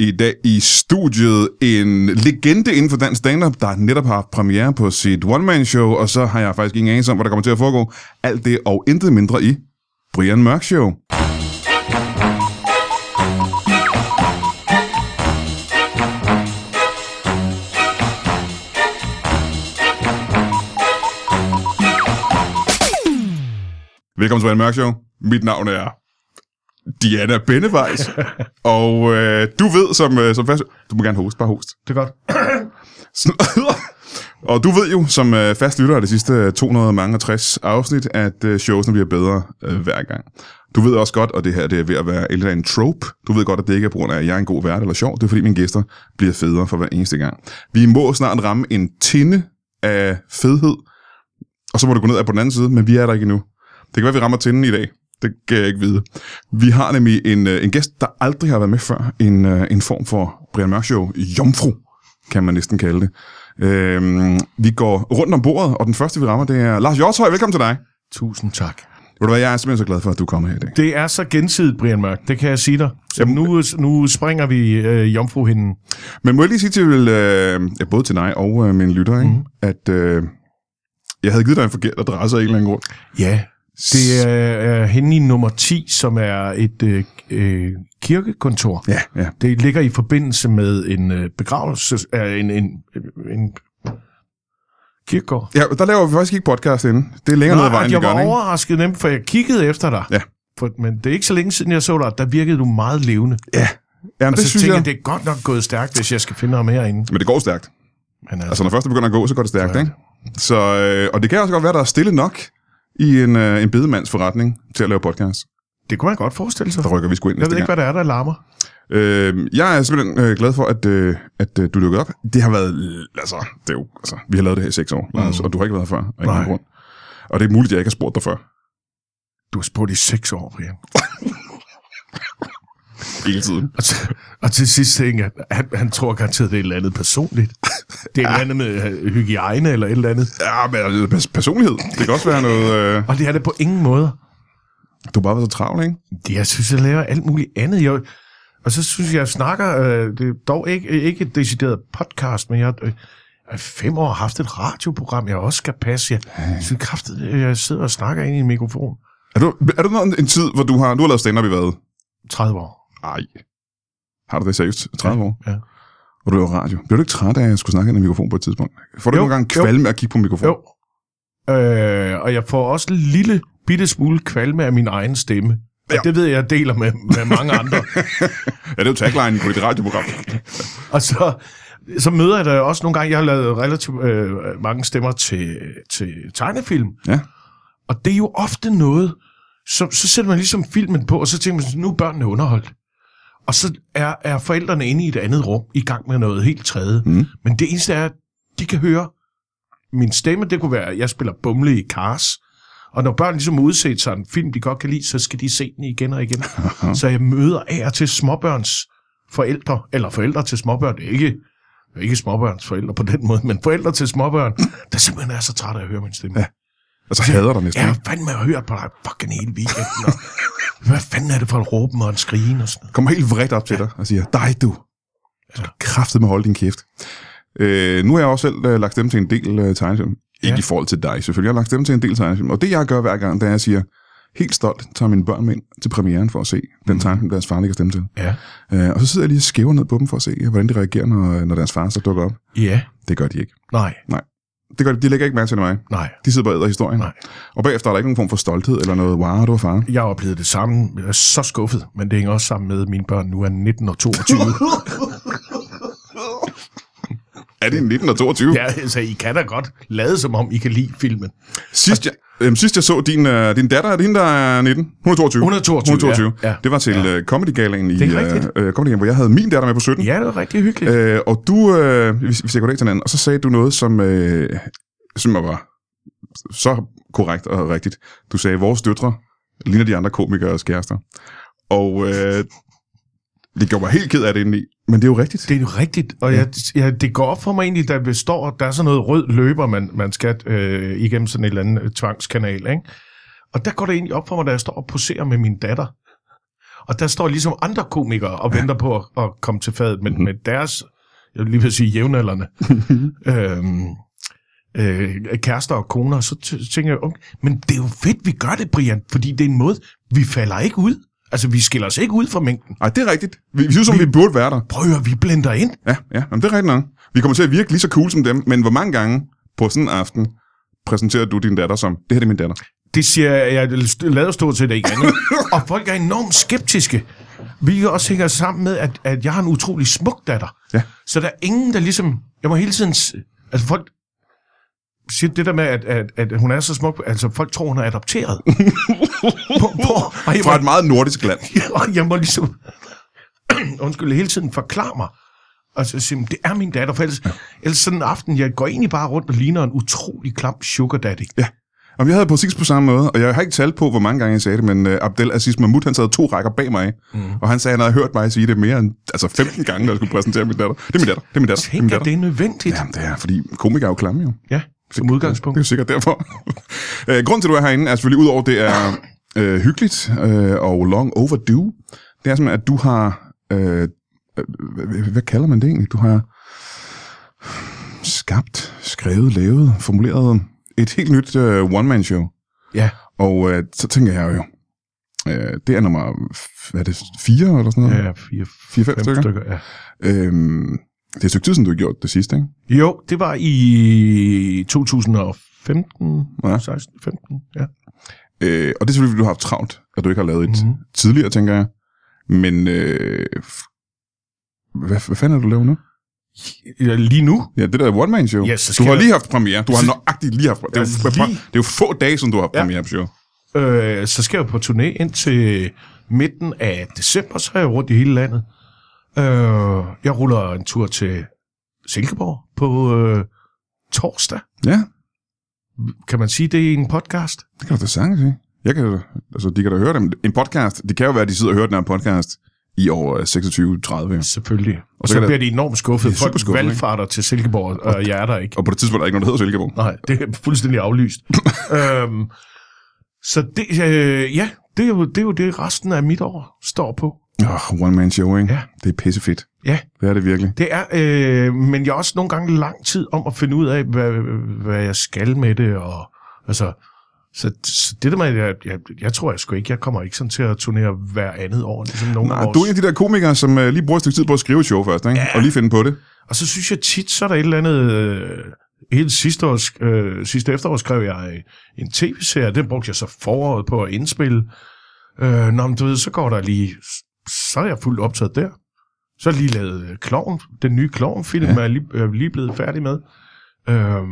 I dag i studiet en legende inden for dansk stand-up, der netop har haft premiere på sit one-man-show, og så har jeg faktisk ingen anelse om, hvad der kommer til at foregå. Alt det og intet mindre i Brian Mørk Show. Velkommen til Brian Mørk Show. Mit navn er Diana Bennevejs, og øh, du ved som, øh, som fast... Du må gerne hoste, bare host. Det er godt. og du ved jo som øh, fast lytter af de sidste 260 afsnit, at øh, showsene bliver bedre øh, hver gang. Du ved også godt, og det her det er ved at være en trope, du ved godt, at det ikke er på grund af, at jeg er en god vært eller sjov, det er fordi mine gæster bliver federe for hver eneste gang. Vi må snart ramme en tinde af fedhed, og så må du gå ned af på den anden side, men vi er der ikke endnu. Det kan være, vi rammer tinden i dag. Det kan jeg ikke vide. Vi har nemlig en, øh, en gæst, der aldrig har været med før. En, øh, en form for Brian Mørk Show. Jomfru, kan man næsten kalde det. Øhm, vi går rundt om bordet, og den første, vi rammer, det er Lars Hjortøj. Velkommen til dig. Tusind tak. Ved du hvad, jeg er simpelthen så glad for, at du kommer her i dag. Det er så gensidigt, Brian Mørk. Det kan jeg sige dig. Så nu, nu springer vi øh, jomfruhinden. Men må jeg lige sige til øh, både til dig og øh, mine lyttere, ikke? Mhm. at øh, jeg havde givet dig en forkert adresse af en eller anden grund. Ja, det er, er henne i nummer 10, som er et øh, øh, kirkekontor. Ja, ja. Det ligger i forbindelse med en øh, begravelse, øh, en, en, en kirkegård. Ja, der laver vi faktisk ikke podcast inden. Det er længere ned ad vejen, jeg gør, var ikke? overrasket nemt, for jeg kiggede efter dig. Ja. For, men det er ikke så længe siden, jeg så dig, der virkede du meget levende. Ja, Jamen, Og det så synes tænker jeg. det er godt nok gået stærkt, hvis jeg skal finde ham herinde. Men det går stærkt. Men Altså, når først det begynder at gå, så går det stærkt, ikke? Så, øh, og det kan også godt være, der er stille nok i en, øh, en bedemandsforretning til at lave podcast. det kunne man godt forestille sig. Der rykker vi sgu ind Jeg ved ikke, gang. hvad det er, der larmer. Øh, jeg er simpelthen øh, glad for, at, øh, at øh, du dukkede op. Det har været, altså, det er jo, altså, vi har lavet det her i seks år, Lars, og du har ikke været her før, af Nej. grund. Og det er muligt, at jeg ikke har spurgt dig før. Du har spurgt i seks år, Brian. Hele tiden. Og til, og til sidst tænker jeg, han, han tror garanteret, det er et eller andet personligt. Det er et eller andet med øh, hygiejne eller et eller andet. Ja, men pers- personlighed. Det kan også være noget... Øh, Og det er det på ingen måde. du har bare været så travl, ikke? Det, jeg synes, jeg laver alt muligt andet. Jeg, og så synes jeg, jeg snakker, øh, det er dog ikke, ikke et decideret podcast, men jeg har øh, i fem år haft et radioprogram, jeg også skal passe. Jeg synes kraftigt, jeg sidder og snakker ind i en mikrofon. Er du, er du noget en tid, hvor du har, du har lavet stand-up i hvad? 30 år. Ej. Har du det seriøst? 30 år? Ja. Og du laver radio. Bliver du ikke træt af, at jeg skulle snakke ind i mikrofon på et tidspunkt? Får du Jo, gange jo. kvalme med at kigge på mikrofonen? Jo. Øh, og jeg får også en lille bitte smule kvalme af min egen stemme. Og Ja. det ved jeg, jeg deler med, med mange andre. Ja, det er jo tagline på dit radioprogram. og så, så møder jeg da også nogle gange, jeg har lavet relativt øh, mange stemmer til, til tegnefilm. Ja. Og det er jo ofte noget, så, så sætter man ligesom filmen på, og så tænker man, nu er børnene underholdt. Og så er, er forældrene inde i et andet rum, i gang med noget helt tredje. Mm. Men det eneste er, at de kan høre min stemme. Det kunne være, at jeg spiller bumle i Cars. Og når børn ligesom udsætter sig en film, de godt kan lide, så skal de se den igen og igen. så jeg møder af og til småbørns forældre, eller forældre til småbørn. Det er ikke, det er ikke småbørns forældre på den måde, men forældre til småbørn, der simpelthen er så trætte af at høre min stemme. Ja. Og så hader dig næsten. Jeg har fandme hørt på dig fucking hele weekenden. Og hvad fanden er det for et råben og en skrigen og sådan? Kommer helt vredt op til dig og siger, dig du. Så ja. kraftet med at holde din kæft. Øh, nu har jeg også selv øh, lagt stemme til en del øh, tegnefilm. Ikke Ja. i forhold til dig, selvfølgelig. Jeg har lagt stemme til en del tegnefilm. Og det jeg gør hver gang, det er, at jeg siger, helt stolt tager mine børn med ind til premieren for at se den tegnefilm, deres far ligger stemme til. Ja. Øh, og så sidder jeg lige og skæver ned på dem for at se, hvordan de reagerer, når, når deres far så dukker op. Ja. Det gør de ikke. Nej. Det gør de, de lægger ikke mærke til mig. Nej. De sidder bare og æder historien. Nej. Og bagefter er der ikke nogen form for stolthed eller noget, wow, du var far. Jeg har oplevet det samme. Jeg er så skuffet, men det hænger også sammen med, at mine børn nu er 19 og 22. Er det 19 og 22? ja, altså, I kan da godt lade som om, I kan lide filmen. Sidst jeg, øhm, sidst jeg så din, øh, din datter, er det hende, der er 19? Hun er 22. Hun er 22, Hun er 22. ja, ja. Det var til Ja. uh, Comedy Galaen i rigtigt. uh, Comedy Galaen, hvor jeg havde min datter med på 17. Ja, det var rigtig hyggeligt. Øh, og du, øh, vi, vi sagde goddag til hinanden, og så sagde du noget, som, øh, som var så korrekt og rigtigt. Du sagde, vores døtre ligner de andre komikers kærester. Og øh, det gjorde mig helt ked af det indeni. Men det er jo rigtigt. Det er jo rigtigt, og jeg, jeg, det går op for mig egentlig, da vi står, der er sådan noget rød løber, man, man skal øh, igennem sådan en eller anden øh, tvangskanal, ikke? Og der går det egentlig op for mig, da jeg står og poserer med min datter. Og der står ligesom andre komikere og venter på at, at komme til fadet, men med deres, jeg vil lige vil sige jævnaldrende, øhm, øh, kærester og koner, så tænker jeg, okay, men det er jo fedt, vi gør det, Brian, fordi det er en måde, vi falder ikke ud. Altså, vi skiller os ikke ud fra mængden. Ej, det er rigtigt. Vi, vi synes, som vi, vi burde være der. Prøv at høre, vi blender ind. Ja, ja, jamen, det er rigtigt nok. Vi kommer til at virke lige så cool som dem, men hvor mange gange på sådan en aften præsenterer du din datter som, det her er min datter? Det siger jeg, jeg lader stort set ikke andet. og folk er enormt skeptiske. Vi også hænger sammen med, at, at jeg har en utrolig smuk datter. Ja. Så der er ingen, der ligesom... Jeg må hele tiden... Altså folk siger det der med, at, at, at hun er så smuk. Altså folk tror, hun er adopteret. på, på, og jeg, Fra må, et meget nordisk land. og jeg må ligesom... undskyld, hele tiden forklare mig. Og så sige, det er min datter, for ellers, ellers sådan en aften, jeg går egentlig bare rundt og ligner en utrolig klam sugar daddy. Ja. Og jeg havde præcis på samme måde, og jeg har ikke talt på, hvor mange gange jeg sagde det, men uh, Abdel Aziz Mahmoud, han sad to rækker bag mig, mm. og han sagde, at han havde hørt mig sige det mere end altså 15 gange, når jeg skulle præsentere min datter. Det er min datter, det er min datter, det er min Tænk, at datter. det er nødvendigt. Jamen, det er, fordi komikere er jo klamme jo. Ja, som udgangspunkt. Det er sikkert derfor. uh, grunden til, at du er herinde, er selvfølgelig ud over, det er uh, hyggeligt uh, og long overdue. Det er simpelthen, at du har... Uh, hvad kalder man det egentlig? Du har skabt, skrevet, lavet, formuleret et helt nyt uh, one-man-show. Ja. Og øh, så tænker jeg jo, øh, det er nummer, hvad er det, fire eller sådan noget? Ja, fire, Fire, fem stykker? stykker ja. Øhm, det er et stykke tid, siden du har gjort det sidste, ikke? Jo, det var i 2015, Ja. 16, 15, ja. Øh, og det er selvfølgelig, fordi du har haft travlt, at du ikke har lavet et Mhm. mm-hmm. tidligere, tænker jeg. Men øh, hvad, hvad fanden er du laver nu? ja. Lige nu? Ja, det der one-man-show. Ja, så du skal har jeg- lige haft premiere. Du har nøjagtigt lige haft det er, Ja, lige... det er jo få dage, siden du har haft Ja. premiere på show. Øh, så skal jeg på turné ind til midten af december, så er jeg rundt i hele landet. Øh, jeg ruller en tur til Silkeborg på øh, torsdag. Ja, Kan man sige det i en podcast? det kan du da sagtens sige. Jeg kan, altså, de kan da høre dem. En podcast, det kan jo være, at de sidder og hører den her podcast i år 26-30. Selvfølgelig. Og så så, bliver de enormt skuffet. De Folk skuffede, ikke? valgfarter til Silkeborg, og jeg er der ikke. Og på det tidspunkt er der ikke noget, der hedder Silkeborg. Nej, det er fuldstændig aflyst. øhm, så det, øh, ja, det er, jo, det er jo det, resten af mit år står på. Oh, one-man show, ikke? Ja. Det er pissefedt. Ja, Det er det virkelig. det er, øh, men jeg har også nogle gange lang tid om at finde ud af, hvad, hvad jeg skal med det, og altså, så, så det der med, jeg, jeg, jeg tror jeg sgu ikke, jeg kommer ikke sådan til at turnere hver andet år, ligesom nogle Nej, af du er en af de der komikere, som uh, lige bruger et stykke tid på at skrive et show først, ikke? Ja. Og lige finde på det. Og så synes jeg tit, så er der et eller andet... Øh, hele sidste, år, øh, sidste efterår skrev jeg øh, en tv-serie, den brugte jeg så foråret på at indspille. Øh, nå, men du ved, så går der lige... Så er jeg fuldt optaget der. Så lige lavet øh, Klovn, den nye Klovn-film, ja. Ja. er jeg lige, er lige blevet færdig med. Øhm,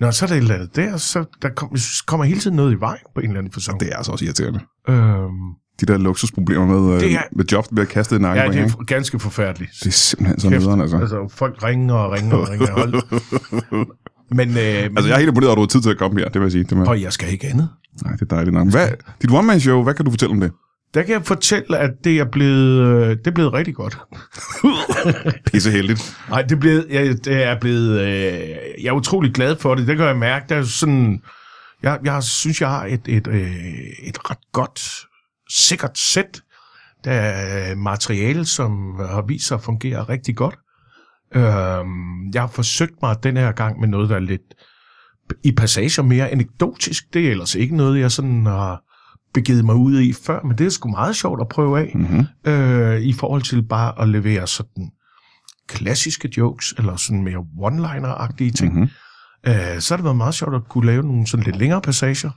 nå, så er der et eller andet der, så der kom, synes, kommer hele tiden noget i vej på en eller anden fasong. Det er altså også irriterende. Øhm, De der luksusproblemer med, Det uh, er- med jobs, der bliver kastet i nakken. ja, det er ikke? ganske forfærdeligt. det er simpelthen så nederen, altså. altså. folk ringer og ringer og ringer. Hold. Men, øh, men Altså, jeg er helt imponeret, at du har tid til at komme her, det vil jeg sige. Det må... og jeg skal ikke andet. Nej, det er dejligt nok. Hvad, dit one-man-show, hvad kan du fortælle om det? Der kan jeg fortælle, at det er blevet, øh, det er blevet rigtig godt. Pisse heldigt. Nej, det er blevet, ja, det er blevet, øh, jeg er utrolig glad for det. Det kan jeg mærke. Der er sådan, jeg, jeg synes, jeg har et, et, øh, et ret godt, sikkert sæt. Der er materiale, som har vist sig at fungere rigtig godt. Øhm, jeg har forsøgt mig den her gang med noget, der er lidt i passager mere anekdotisk. Det er ellers ikke noget, jeg sådan har begivet mig ud i før, men det er sgu meget sjovt at prøve af, Mm-hmm. øh, i forhold til bare at levere sådan klassiske jokes, eller sådan mere one-liner-agtige ting. Mm-hmm. Øh, så har det været meget sjovt at kunne lave nogle sådan lidt længere passager.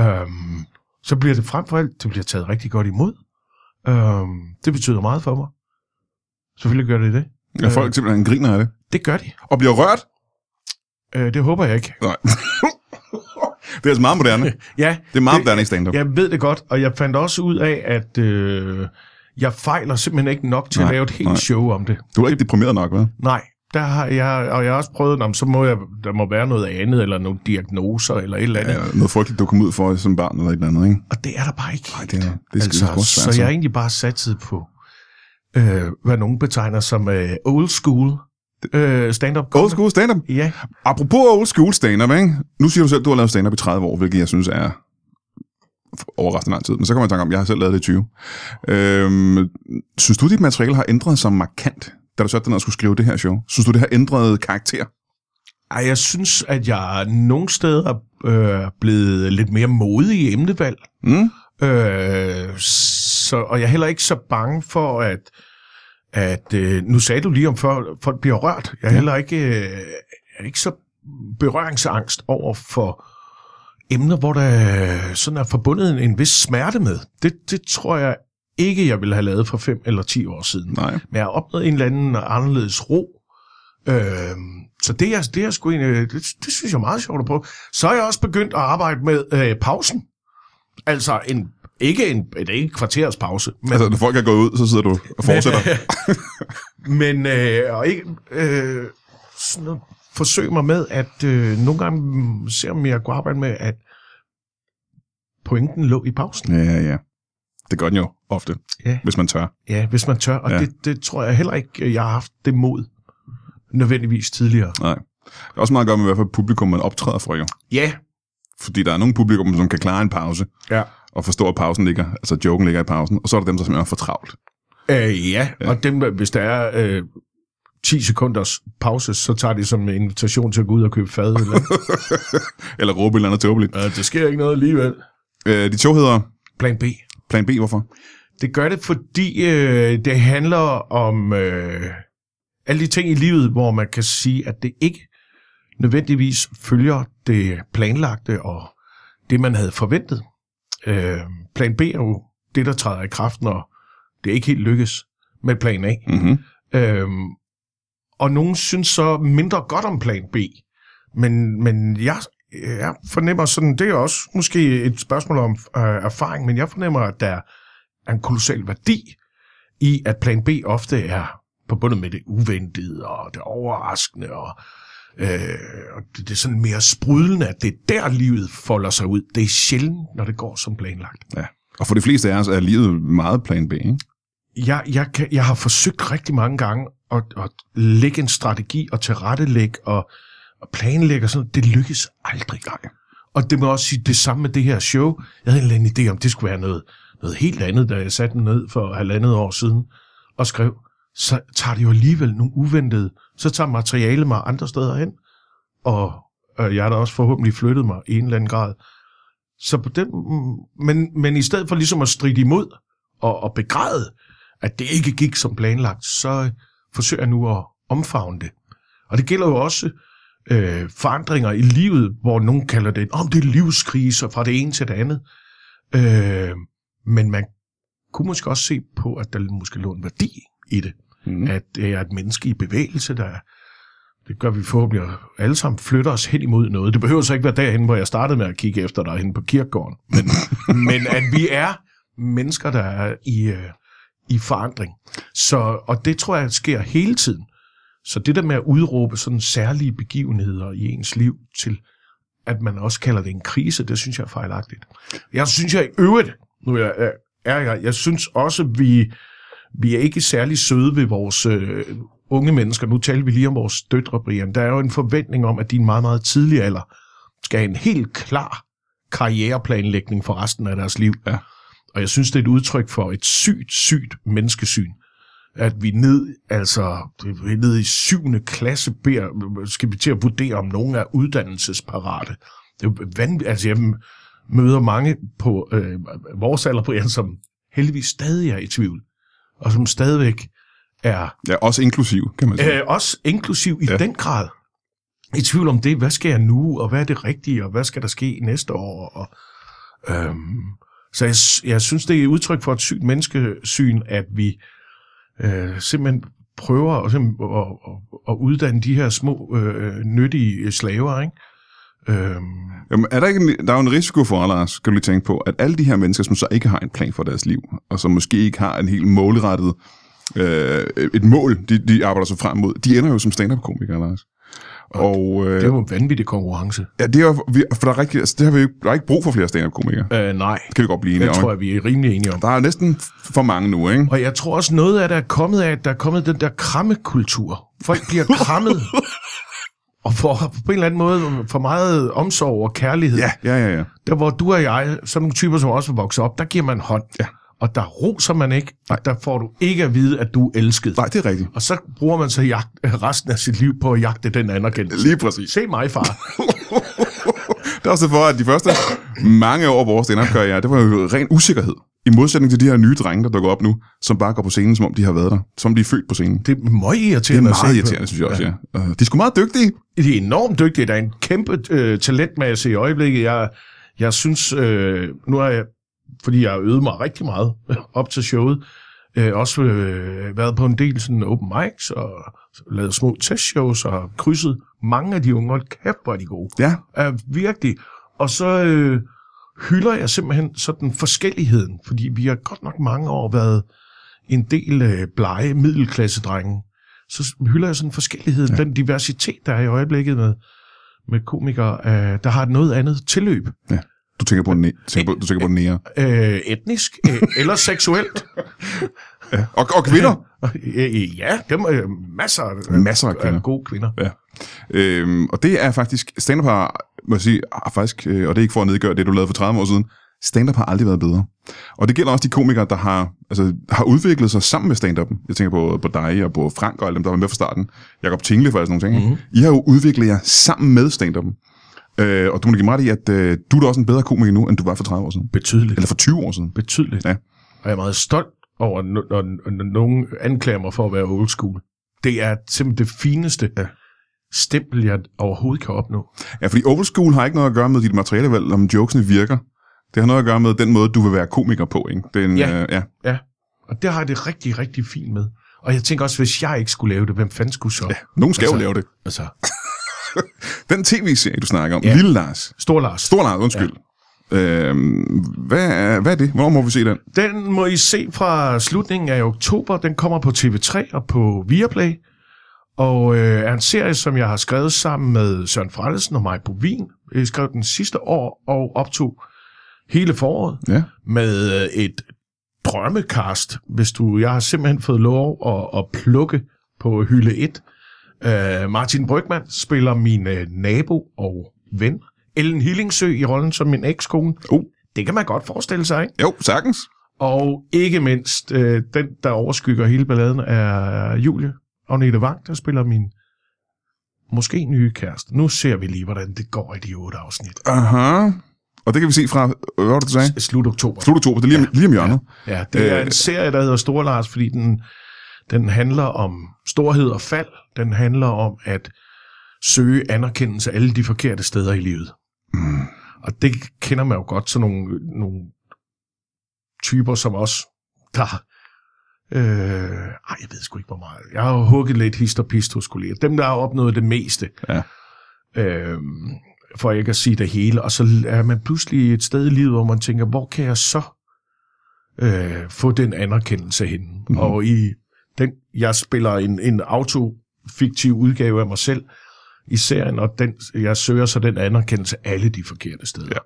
Øhm, så bliver det frem for alt, det bliver taget rigtig godt imod. Øhm, det betyder meget for mig. Selvfølgelig gør det det. Ja, folk simpelthen griner af det. Det gør de. Og bliver rørt? Øh, det håber jeg ikke. Nej. det er altså meget moderne. Ja, Det er meget Det- moderne i stand-up. jeg ved det godt, og jeg fandt også ud af, at øh, jeg fejler simpelthen ikke nok til Nej, at lave et helt nej. show om det. Du er ikke deprimeret nok, vel? Nej, der har jeg, og jeg har også prøvet, om så må jeg, der må være noget andet, eller nogle diagnoser, eller et eller andet. Ja, noget frygteligt, du kom ud for som barn eller et eller andet, ikke? Og det er der bare ikke. Nej, det er, det er altså, altså, svært. så jeg er egentlig bare satset på, øh, hvad nogen betegner som øh, old school øh, stand-up. Old school stand-up. Ja, Apropos old school stand-up, ikke? Nu siger du selv, at du har lavet stand-up i 30 år, hvilket jeg synes er overraskende lang tid. Men så kommer jeg i tanke om, at jeg har selv lavet det i 20. Øhm, synes du, dit materiale har ændret sig markant, da du satte dig ned og skulle skrive det her show? Synes du, det har ændret karakter? Ej, jeg synes, at jeg nogle steder er øh, blevet lidt mere modig i emnevalg. Mm? Øh, så, og jeg er heller ikke så bange for, at, at øh, nu sagde du lige om før, folk bliver rørt. Jeg er heller ikke, øh, er ikke så berøringsangst over for emner, hvor der sådan er forbundet en, en vis smerte med. Det, det tror jeg ikke, jeg ville have lavet for fem eller ti år siden. Nej. Men jeg har opnået en eller anden anderledes ro. Øh, så det er, det er sgu en, det, det synes jeg er meget sjovt at prøve. Så er jeg også begyndt at arbejde med øh, pausen. Altså en, ikke en, det er ikke en kvarters pause. Men, Altså, når folk er gået ud, så sidder du og fortsætter. men øh, og ikke øh, sådan noget, forsøge mig med, at øh, nogle gange mm, se om jeg kunne arbejde med, at pointen lå i pausen. ja, ja, ja. Det gør den jo ofte, Ja. hvis man tør. Ja, hvis man tør. Og Ja. ja. det, det tror jeg heller ikke, jeg har haft det mod nødvendigvis tidligere. Nej. Det er også meget godt med, hvad for publikum man optræder for, jo. Ja. Fordi der er nogle publikum, som kan klare en pause, Ja. Og forstå, at pausen ligger, altså joken ligger i pausen, og så er der dem, der simpelthen er for travlt. Øh, ja. ja, og dem, hvis der er øh, 10 sekunders pause, så tager de som en invitation til at gå ud og købe fad. Eller, Eller råbe et eller andet tåbeligt. øh, det sker ikke noget alligevel. Øh, dit show hedder Plan B. Plan B, hvorfor? Det gør det, fordi øh, det handler om øh, alle de ting i livet, hvor man kan sige, at det ikke nødvendigvis følger det planlagte og det, man havde forventet. Øh, plan B er jo det, der træder i kraft, når det ikke helt lykkes med plan A. Mm-hmm. Øhm, og nogen synes så mindre godt om plan B. Men, men jeg, jeg fornemmer sådan, det er også måske et spørgsmål om øh, erfaring, men jeg fornemmer, at der er en kolossal værdi i, at plan B ofte er forbundet med det uventede og det overraskende, og, øh, og det, det er sådan mere sprudlende, at det er der, livet folder sig ud. Det er sjældent, når det går som planlagt. Ja. Og for de fleste af os er livet meget Plan B, ikke? jeg, jeg, kan, jeg har forsøgt rigtig mange gange at, at lægge en strategi og tilrettelægge og, og planlægge og sådan noget. Det lykkes aldrig. Nej. Og det må også sige det samme med det her show. Jeg havde en eller anden idé om, det skulle være noget, noget helt andet, da jeg satte den ned for halvandet år siden og skrev, så tager det jo alligevel nogle uventede. Så tager materialet mig andre steder hen, og øh, jeg har da også forhåbentlig flyttet mig i en eller anden grad. Så på den, men, men i stedet for ligesom at stride imod og, og begræde, at det ikke gik som planlagt, så øh, forsøger jeg nu at omfavne det. Og det gælder jo også øh, forandringer i livet, hvor nogen kalder det, om det er livskriser fra det ene til det andet. Øh, men man kunne måske også se på, at der måske lå en værdi i det. Mm. At det er et menneske i bevægelse, der er- det gør vi forhåbentlig alle sammen flytter os hen imod noget. Det behøver så ikke være derhen, hvor jeg startede med at kigge efter dig hen på kirkegården. Men, men at vi er mennesker, der er i, øh, i forandring. Så, og det tror jeg sker hele tiden. Så det der med at udråbe sådan særlige begivenheder i ens liv til, at man også kalder det en krise, det synes jeg er fejlagtigt. Jeg synes jeg i øvrigt, nu er jeg, er jeg, jeg synes også, vi, vi er ikke særlig søde ved vores øh, unge mennesker. Nu taler vi lige om vores døtre, Brian. Der er jo en forventning om, at de i en meget, meget tidlig alder skal have en helt klar karriereplanlægning for resten af deres liv. Ja. Og jeg synes, det er et udtryk for et sygt, sygt menneskesyn. At vi ned, altså, vi ned i syvende klasse, beder, skal vi til at vurdere, om nogen er uddannelsesparate. Det er vanvittigt. Altså, jeg møder mange på øh, vores alder, Brian, som heldigvis stadig er i tvivl. Og som stadigvæk er Ja, også inklusiv, kan man sige. øh, også inklusiv i Ja. den grad. I tvivl om det, hvad skal jeg nu, og hvad er det rigtige, og hvad skal der ske næste år? Og, øhm, så jeg, jeg synes, det er et udtryk for et sygt menneskesyn, at vi øh, simpelthen prøver at, simpelthen at, at, at uddanne de her små, øh, nyttige slaver, ikke? Øhm, Jamen, er der, ikke en, der er jo en risiko for, Lars, skal du lige tænke på, at alle de her mennesker, som så ikke har en plan for deres liv, og som måske ikke har en helt målrettet, øh, et mål, de, de arbejder sig frem mod, de ender jo som stand-up-komikere, Lars. Og øh, det er jo en vanvittig konkurrence. ja, det er for der er, rigtig, altså, det har vi, jo- der er ikke brug for flere stand-up-komikere. Øh, nej, Det kan vi godt blive enige det om. tror jeg, vi er rimelig enige om. Der er næsten for mange nu, ikke? Og jeg tror også noget af det er kommet af, at der er kommet den der krammekultur. Folk bliver krammet. og får på en eller anden måde for meget omsorg og kærlighed. Ja, ja, ja, ja. Der hvor du og jeg, sådan nogle typer, som også vil vokse op, der giver man hånd. Ja. Og der roser man ikke, og der får du ikke at vide, at du er elsket. Nej, det er rigtigt. Og så bruger man så jagt, resten af sit liv på at jagte den anerkendelse. Lige præcis. Se mig, far. Det er også for, at de første mange år af vores stand karriere det var jo ren usikkerhed. I modsætning til de her nye drenge, der dukker op nu, som bare går på scenen, som om de har været der. Som om de er født på scenen. Det er meget Det er irriterende at se meget irriterende, synes jeg også, ja. ja. De er sgu meget dygtige. De er enormt dygtige. Der er en kæmpe øh, talentmasse i øjeblikket. Jeg, jeg synes, øh, nu har jeg, fordi jeg har øvet mig rigtig meget op til showet, øh, også øh, været på en del sådan open mics og lavet små testshows og krydset mange af de unge. Hold kæft, hvor er de gode. Ja, Er virkelig. Og så øh, hylder jeg simpelthen sådan forskelligheden, fordi vi har godt nok mange år været en del øh, blege middelklassedrenge. Så hylder jeg sådan forskelligheden, ja. den diversitet, der er i øjeblikket med, med komikere, øh, der har et noget andet tilløb. du tænker på, ne- tænker på, du tænker på nære. Øh, etnisk øh, eller seksuelt. Ja. Og, og kvinder. Øh, ja, dem er masser af, Masser af kvinder. gode kvinder. Øhm, og det er faktisk, stand-up har, må jeg sige, har faktisk, øh, og det er ikke for at nedgøre det, du lavede for 30 år siden, stand-up har aldrig været bedre. Og det gælder også de komikere, der har, altså, har udviklet sig sammen med stand-up'en. Jeg tænker på, på dig og på Frank og alle dem, der var med fra starten. Jakob Tingle for sådan nogle ting. Mm-hmm. I har jo udviklet jer sammen med stand-up'en. Øh, og du må give mig ret i, at øh, du er da også en bedre komiker nu, end du var for 30 år siden. Betydeligt. Eller for 20 år siden. Betydeligt. Ja. Og jeg er meget stolt over, når, når, når nogen anklager mig for at være old school. Det er simpelthen det fineste ja. Stempel, jeg overhovedet kan opnå. Ja, fordi old school har ikke noget at gøre med dit materialevalg, om jokesene virker. Det har noget at gøre med den måde, du vil være komiker på, ikke? Den, Ja. Øh, ja. Og det har jeg det rigtig, rigtig fint med. Og jeg tænker også, hvis jeg ikke skulle lave det, hvem fanden skulle så? Ja. Nogen skal altså, jo lave det. Altså, Den tv-serie, du snakker om, Ja. ja. Lille Lars. Stor Lars. Stor Lars, undskyld. Ja. Øhm, hvad, er, hvad er det? Hvornår må vi se den? Den må I se fra slutningen af oktober. Den kommer på TV3 og på Viaplay. Og øh, er en serie, som jeg har skrevet sammen med Søren Frellesen og Mike Bovin. Jeg skrev den sidste år og optog hele foråret. Ja. med øh, et drømmekast, hvis du... Jeg har simpelthen fået lov at, at plukke på hylde 1. Uh, Martin Brygman spiller min uh, nabo og ven. Ellen Hillingsø i rollen som min ekskone. Uh. Det kan man godt forestille sig, ikke? Jo, sagtens. Og ikke mindst, uh, den, der overskygger hele balladen, er Julie Agnete Wang, der spiller min måske nye kæreste. Nu ser vi lige, hvordan det går i de otte afsnit. Aha. Og det kan vi se fra, hvad var det, du sagde? Slut oktober. Slut oktober, det er lige, ja. lige om hjørnet. Ja, det er Øh, en serie, der hedder Store Lars, fordi den, den handler om storhed og fald. Den handler om at søge anerkendelse alle de forkerte steder i livet. Mm. Og det kender man jo godt, sådan nogle, nogle typer som os, der... Øh, ej, jeg ved sgu ikke, hvor meget. Jeg har jo hugget lidt hist og pist hos kolleger. Dem, der har opnået det meste. Ja. Øh, for ikke at sige det hele. Og så er man pludselig et sted i livet, hvor man tænker, hvor kan jeg så øh, få den anerkendelse hen? Mm. Og i den, jeg spiller en, en autofiktiv udgave af mig selv i serien, og den, jeg søger så den anerkendelse alle de forkerte steder. Ja.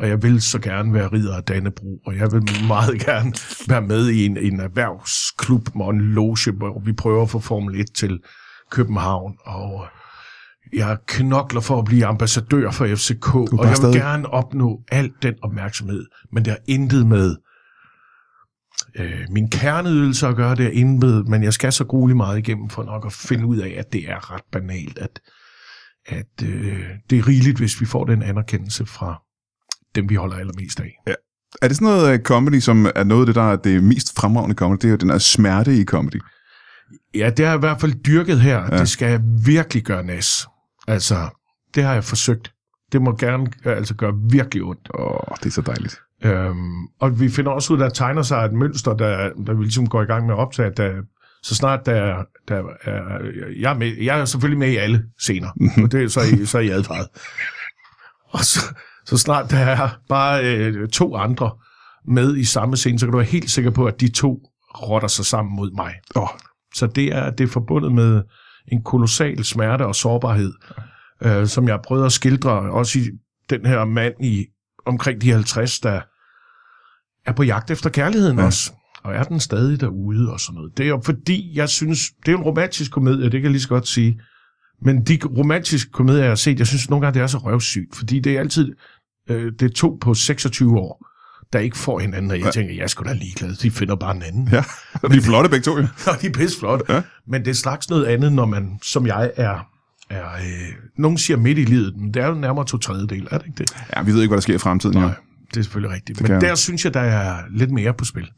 Og jeg vil så gerne være ridder af Dannebro, og jeg vil meget gerne være med i en, en erhvervsklub med en loge, hvor vi prøver at få Formel 1 til København, og jeg knokler for at blive ambassadør for FCK, og jeg vil stadig- gerne opnå al den opmærksomhed, men det har intet med øh, min kerneydelse at gøre, det er intet, men jeg skal så grueligt meget igennem for nok at finde ud af, at det er ret banalt, at, at øh, det er rigeligt, hvis vi får den anerkendelse fra dem, vi holder allermest af. Er det sådan noget øh, comedy, som er noget af det, der er det mest fremragende comedy? Det er den her smerte i comedy. Ja, det har jeg i hvert fald dyrket her. Ja. Det skal jeg virkelig gøre næs. Altså, det har jeg forsøgt. Det må gerne øh, altså gøre virkelig ondt. Åh, det er så dejligt. Øhm, og vi finder også ud, at der tegner sig et mønster, der, der vi ligesom går i gang med at optage, der, så snart der, der er, jeg er, med, jeg er selvfølgelig med i alle scener, og det er så i, så er I advaret. Og så, så snart der er bare øh, to andre med i samme scene, så kan du være helt sikker på, at de to rotter sig sammen mod mig. Åh, Så det er, det er forbundet med en kolossal smerte og sårbarhed, øh, som jeg prøvet at skildre, også i den her mand i omkring de 50, der er på jagt efter kærligheden Ja. også. Og er den stadig derude og sådan noget. Det er jo fordi, jeg synes, det er en romantisk komedie, det kan jeg lige så godt sige. Men de romantiske komedier, jeg har set, jeg synes nogle gange, det er så røvsygt, fordi det er altid, øh, det er to på 26 år, der ikke får hinanden, og jeg ja. tænker, jeg sgu da ligeglad, de finder bare en anden. Ja, de er flotte begge to, ja. Og de er pisse flotte. Ja. Men det er slags noget andet, når man, som jeg er, er øh, nogen siger midt i livet, men det er jo nærmere to tredjedel, er det ikke det? Ja, vi ved ikke, hvad der sker i fremtiden. Nej, Ja. det er selvfølgelig rigtigt. Det Men der synes jeg, der er lidt mere på spil.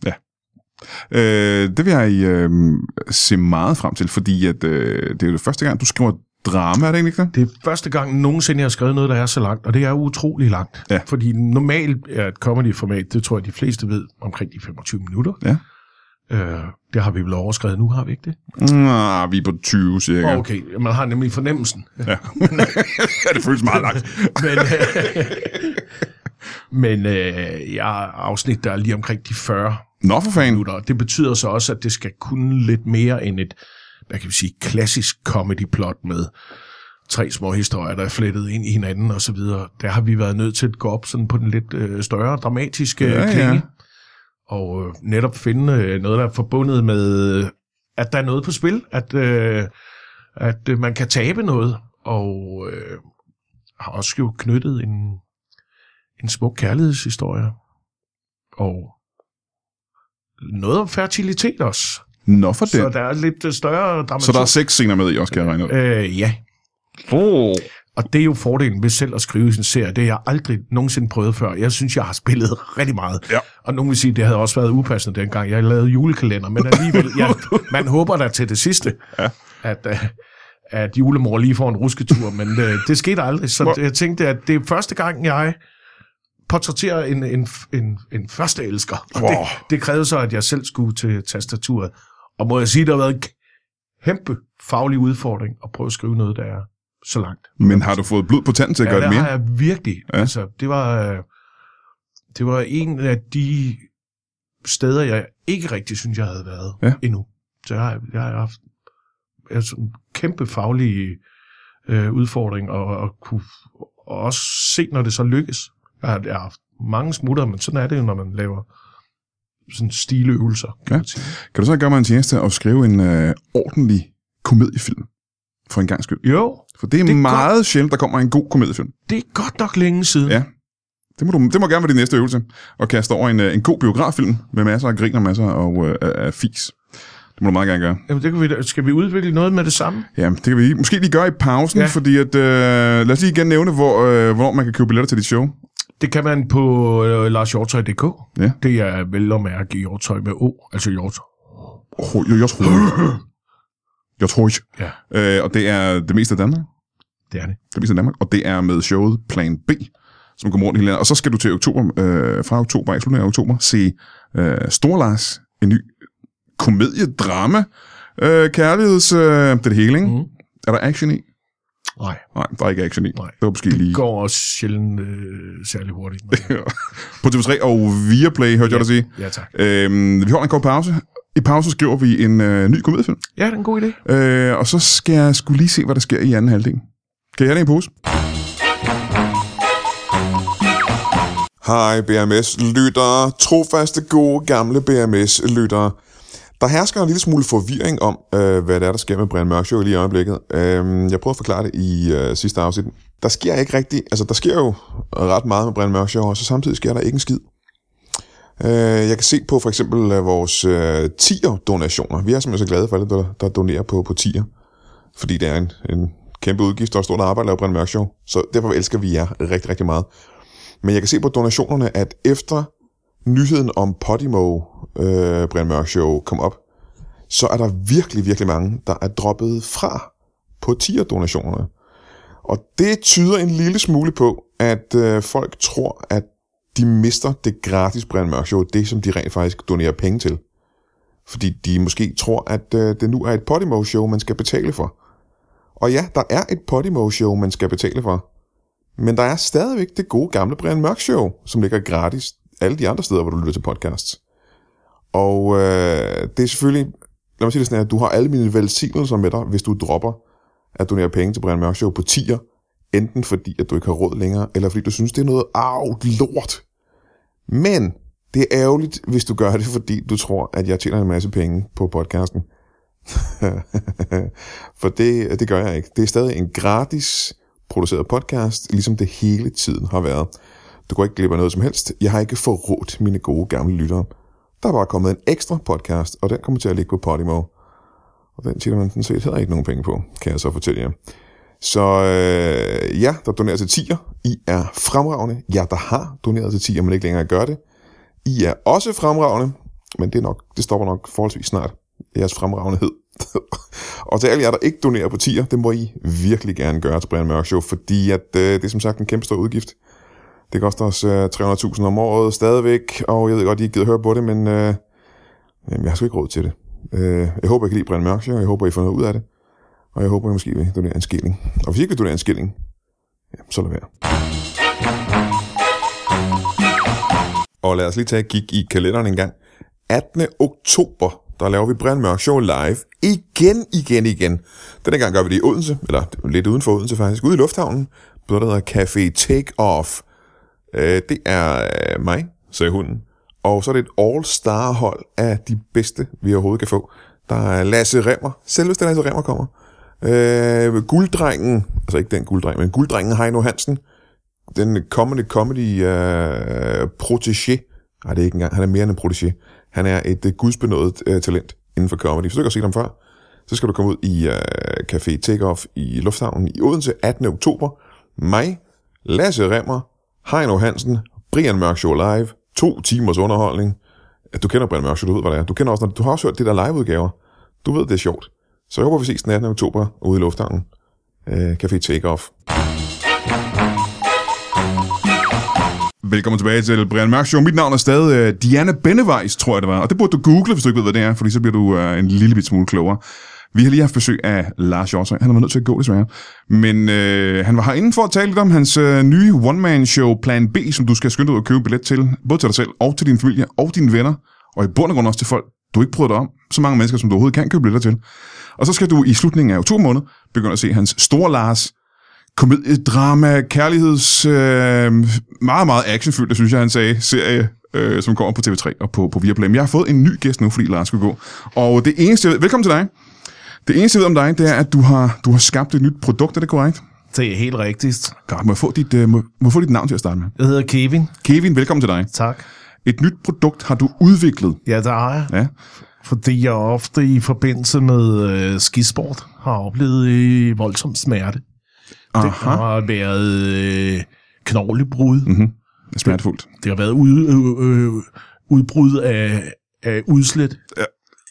Øh, det vil jeg øh, se meget frem til, fordi at, øh, det er jo det første gang, du skriver drama, er det egentlig ikke det? Det er første gang nogensinde, jeg har skrevet noget, der er så langt, og det er utrolig langt. Ja. Fordi normalt er et comedy-format, det tror jeg, de fleste ved, omkring de 25 minutter. Ja. Øh, det har vi vel overskrevet nu, har vi ikke det? Nå, vi er på 20 cirka. Okay, man har nemlig fornemmelsen. Ja. ja, det føles meget langt. Men, øh, men øh, jeg har afsnit, der er lige omkring de 40 Nå for fanden. minutter. Det betyder så også, at det skal kunne lidt mere end et, hvad kan vi sige, klassisk comedy-plot med tre små historier, der er flettet ind i hinanden og så videre. Der har vi været nødt til at gå op sådan på den lidt øh, større dramatiske Ja, ja, ja. klinge. Og øh, netop finde øh, noget, der er forbundet med, øh, at der er noget på spil, at, øh, at øh, man kan tabe noget, og øh, har også jo knyttet en, en smuk kærlighedshistorie. Og noget om fertilitet også. Nå for Så det. der er lidt øh, større dramatik. Så der er seks scener med i også, kan jeg regne ud. Øh, ja. Oh. Og det er jo fordelen ved selv at skrive sin serie. Det har jeg aldrig nogensinde prøvet før. Jeg synes, jeg har spillet rigtig meget. Ja. Og nogen vil sige, at det havde også været upassende dengang. Jeg lavede julekalender, men alligevel, ja, man håber da til det sidste, Ja. at, uh, at julemor lige får en rusketur, men uh, det skete aldrig. Så Hvor- jeg tænkte, at det er første gang, jeg portrætterer en, en, en, en første elsker. Og Wow. det, det krævede så, at jeg selv skulle til tastaturet. Og må jeg sige, det har været en kæmpe faglig udfordring at prøve at skrive noget, der er så langt. Men har du fået blod på tanden til at Ja, gøre det mere? har jeg virkelig. Ja. Ja. Altså, det var, øh, det var en af de steder, jeg ikke rigtig synes, jeg havde været Ja. endnu. Så jeg har, jeg har haft altså, en kæmpe faglig øh, udfordring, og, og, kunne, og også se, når det så lykkes. Jeg har, jeg har haft mange smutter, men sådan er det jo, når man laver sådan stileøvelser, kan Ja. sige. Kan du så gøre mig en tjeneste og skrive en øh, ordentlig komediefilm? For en gang skyld. Jo, For det er, Det er meget sjældent, der kommer en god komediefilm. det er godt nok længe siden. Ja. Det må, du, det må gerne være din næste øvelse. At kaste over en, øh, en god biograffilm med masser af grin og masser og, øh, af- af fis. Det må du meget gerne gøre. Jamen, det kan vi, skal vi udvikle noget med det samme? Ja, det kan vi måske lige gøre i pausen. Ja. fordi at, øh, lad os lige igen nævne, hvor, øh, hvornår man kan købe billetter til dit show. Det kan man på øh, larshjortøj.dk. Ja. Det er vel at mærke hjortøj med O, altså hjortøj. Oh, jeg, jeg tror Jeg tror ikke. Ja, Øh, og det er det meste af Danmark. det er det. Det meste af Danmark. Og det er med showet Plan B, som kommer rundt hele landet. Og så skal du til oktober, øh, fra oktober, i slutningen af oktober, se øh, Stor Lars, en ny komediedrama. Øh, kærligheds... Øh, det er det hele, ikke? Mm. Er der action i? Nej, Nej, der er ikke action i. Nej. Det var måske lige... det går også sjældent øh, særlig hurtigt. Men, På TV3 og Viaplay, hørte ja. jeg dig sige. ja, tak. Øhm, vi holder en kort pause. I pausen skriver vi en øh, ny komediefilm. Ja, det er en god idé. Øh, og så skal jeg skulle lige se, hvad der sker i anden halvdel. Kan jeg have det i en pose? Hej BMS-lyttere, trofaste gode gamle BMS-lyttere. Der hersker en lille smule forvirring om, øh, hvad det er, der sker med Brian Mørk Show lige i øjeblikket. Øh, jeg prøver at forklare det i øh, sidste afsnit. Der sker ikke rigtigt, altså der sker jo ret meget med Brian Mørk Show, og så samtidig sker der ikke en skid. Øh, jeg kan se på for eksempel øh, vores øh, tier-donationer. Vi er simpelthen så glade for alle, der, der donerer på, på tier. Fordi det er en, en kæmpe udgift og et stort arbejde at lave Brian Mørk Show. Så derfor elsker vi jer rigtig, rigtig meget. Men jeg kan se på donationerne, at efter nyheden om Podimo, øh, Brian Mørk Show, kom op, så er der virkelig, virkelig mange, der er droppet fra på tier-donationerne. Og det tyder en lille smule på, at øh, folk tror, at de mister det gratis Brian Mørk Show, det som de rent faktisk donerer penge til. Fordi de måske tror, at øh, det nu er et Podimo-show, man skal betale for. Og ja, der er et Podimo-show, man skal betale for. Men der er stadigvæk det gode gamle Brian Mørk Show, som ligger gratis alle de andre steder, hvor du lytter til podcasts. Og øh, det er selvfølgelig, lad mig sige det sådan her, du har alle mine velsignelser med dig, hvis du dropper at donere penge til Brian Mørk Show på tier, enten fordi, at du ikke har råd længere, eller fordi du synes, det er noget arv lort. Men det er ærgerligt, hvis du gør det, fordi du tror, at jeg tjener en masse penge på podcasten. For det, det gør jeg ikke. Det er stadig en gratis produceret podcast, ligesom det hele tiden har været. Du går ikke glip af noget som helst. Jeg har ikke forrådt mine gode gamle lyttere. Der er bare kommet en ekstra podcast, og den kommer til at ligge på Podimo. Og den tjener man sådan set heller ikke nogen penge på, kan jeg så fortælle jer. Så øh, ja, der donerer til tier. I er fremragende. Ja, der har doneret til tier, men ikke længere gør det. I er også fremragende, men det, er nok, det stopper nok forholdsvis snart. Jeres fremragendehed. og til alle jer, der ikke donerer på tier, det må I virkelig gerne gøre til Brian Mørk Show, fordi at, øh, det er som sagt en kæmpe stor udgift. Det koster os øh, 300.000 om året stadigvæk, og jeg ved godt, I ikke gider høre på det, men øh, jamen, jeg har sgu ikke råd til det. Øh, jeg håber, I kan lide Brian Mørk og jeg håber, I får noget ud af det, og jeg håber, I måske vil donere en skilling. Og hvis I ikke vil donere en skilling, ja, så lad være. Og lad os lige tage et kig i kalenderen en gang. 18. oktober, der laver vi Brian Mørk Show live. Igen, igen, igen. Denne gang gør vi det i Odense, eller lidt uden for Odense faktisk, ude i lufthavnen, på noget, der hedder Café Take Off. Øh, det er øh, mig, sagde hunden. Og så er det et all-star hold af de bedste, vi overhovedet kan få. Der er Lasse Remmer, selveste Lasse Remmer kommer. Øh, gulddrengen, altså ikke den gulddreng, men gulddrengen Heino Hansen. Den comedy comedy øh, protégé. Nej, det er ikke engang. Han er mere end en protégé. Han er et øh, gudsbenået øh, talent inden for comedy. Hvis du ikke har set ham før, så skal du komme ud i øh, Café Takeoff i Lufthavnen i Odense 18. oktober. Mig, Lasse Remmer, Heino Hansen, Brian Mørk Show Live, to timers underholdning. Du kender Brian Mørk Show, du ved, hvad det er. Du, kender også, du har også hørt det der liveudgaver. Du ved, det er sjovt. Så jeg håber, vi ses den 18. oktober ude i Lufthavnen. Øh, Café Takeoff. Velkommen tilbage til Brian Mørk Show. Mit navn er stadig uh, Diana Benneweis, tror jeg det var. Og det burde du google, hvis du ikke ved, hvad det er, fordi så bliver du uh, en lille bit smule klogere. Vi har lige haft besøg af Lars Hjortøj. Han har været nødt til at gå, desværre. Men øh, han var herinde for at tale lidt om hans øh, nye one-man-show Plan B, som du skal skynde dig ud og købe billet til. Både til dig selv og til din familie og dine venner. Og i bund og grund også til folk, du ikke prøver dig om. Så mange mennesker, som du overhovedet kan købe billetter til. Og så skal du i slutningen af oktober måned begynde at se hans store Lars komedie, drama, kærligheds, øh, meget, meget actionfyldt, synes jeg, han sagde, serie, øh, som kommer på TV3 og på, på Viaplay. Men jeg har fået en ny gæst nu, fordi Lars skulle gå. Og det eneste, jeg ved, velkommen til dig. Det eneste, jeg ved om dig, det er, at du har, du har skabt et nyt produkt, er det korrekt? Det er helt rigtigt. Godt, må jeg få dit, øh, må, må jeg få dit navn til at starte med? Jeg hedder Kevin. Kevin, velkommen til dig. Tak. Et nyt produkt har du udviklet. Ja, der har jeg. Ja. Fordi jeg ofte i forbindelse med øh, skisport har oplevet øh, voldsom smerte. Det Aha. har været øh, knoglebrud. Mm-hmm. Det er smertefuldt. Det har været ud, øh, øh, udbrud af, af udslæt, Ja.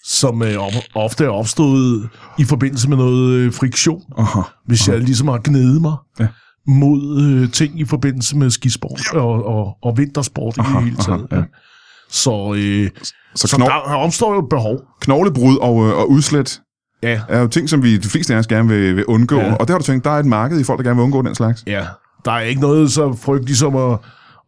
Som øh, ofte er opstået i forbindelse med noget øh, friktion. Aha. Hvis jeg ligesom har gnedet mig Ja. mod øh, ting i forbindelse med skisport og, og, og vintersport i Aha, det hele taget. aha, ja. Så, øh, Så, så knog, der opstår jo et behov. knoglebrud og, øh, og udslæt Ja, er jo ting, som vi de fleste af os gerne vil, vil undgå. Ja. Og der har du tænkt, der er et marked i folk, der gerne vil undgå den slags. ja. Der er ikke noget så frygteligt som at,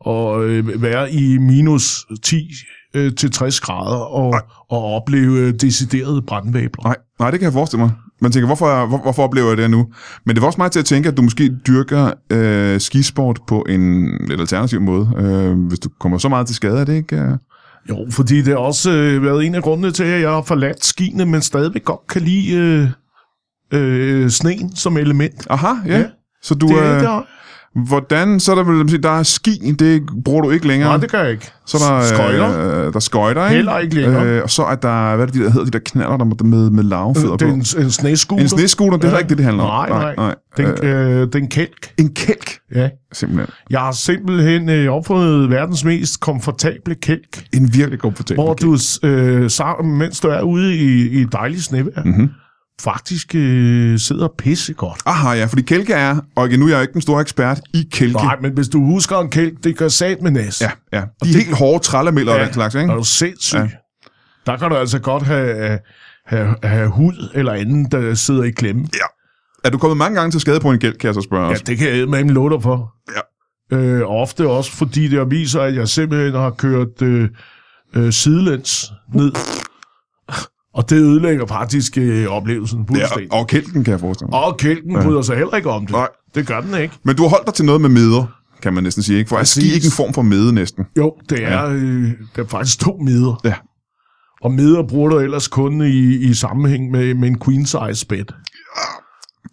at øh, være i minus 10 øh, til 60 grader og, og opleve øh, deciderede brandvæbler. Nej, nej, det kan jeg forestille mig. Man tænker, hvorfor, hvor, hvorfor oplever jeg det nu? Men det var også meget til at tænke, at du måske dyrker øh, skisport på en lidt alternativ måde. Øh, hvis du kommer så meget til skade, er det ikke? Øh? Jo, fordi det har også øh, været en af grundene til, at jeg har forladt skiene, men stadigvæk godt kan lide øh, øh, sneen som element. Aha, ja. Ja. ja. Så du, Det, øh, det har, hvordan, så er der vel, der er ski, det bruger du ikke længere. nej, det gør jeg ikke. Så er der, Skøjter. Øh, der er skøjter, ikke? Heller ikke længere. Øh, og så er der, hvad er det, de der hedder, de der knaller, der med, med, med lavfødder Det er på? en, en snescooter. En snescooter, det er heller ikke det, det handler om. Nej, nej. nej. Den, Øh, øh, den kælk. en kælk, Ja. simpelthen. Jeg har simpelthen øh, opfundet verdens mest komfortable kælk, En virkelig komfortabel hvor kælk. du, øh, sammen, mens du er ude i, i et dejligt snevejr, Mhm. Faktisk øh, sidder pissegodt. Aha, ja, fordi kælke er, og igen, nu er jeg ikke den store ekspert i kælke. Nej, men hvis du husker en kælk, det gør sat med næs. Ja, ja. De er helt hårde trællemælder og den slags, ikke? Er du sindssyg? Ja. Ja. Der kan du altså godt have, have, have hud eller anden, der sidder i klemme. Er du kommet mange gange til skade på en kælk, kan jeg så spørge Ja, også? det kan jeg med love dig for. Ja. Øh, ofte også, fordi det viser, at jeg simpelthen har kørt øh, øh, sidelæns ned. Og det ødelægger faktisk øh, oplevelsen Ja, fuldstændig. og, og kælken, kan jeg forestille mig. Og kælken bryder sig heller ikke om det. Nej. Det gør den ikke. Men du har holdt dig til noget med meder, kan man næsten sige, ikke? For er ski ikke en form for mede næsten? Jo, det er, øh, det er faktisk to midler. Ja. Og midder bruger du ellers kun i, i sammenhæng med, med en queen size bed.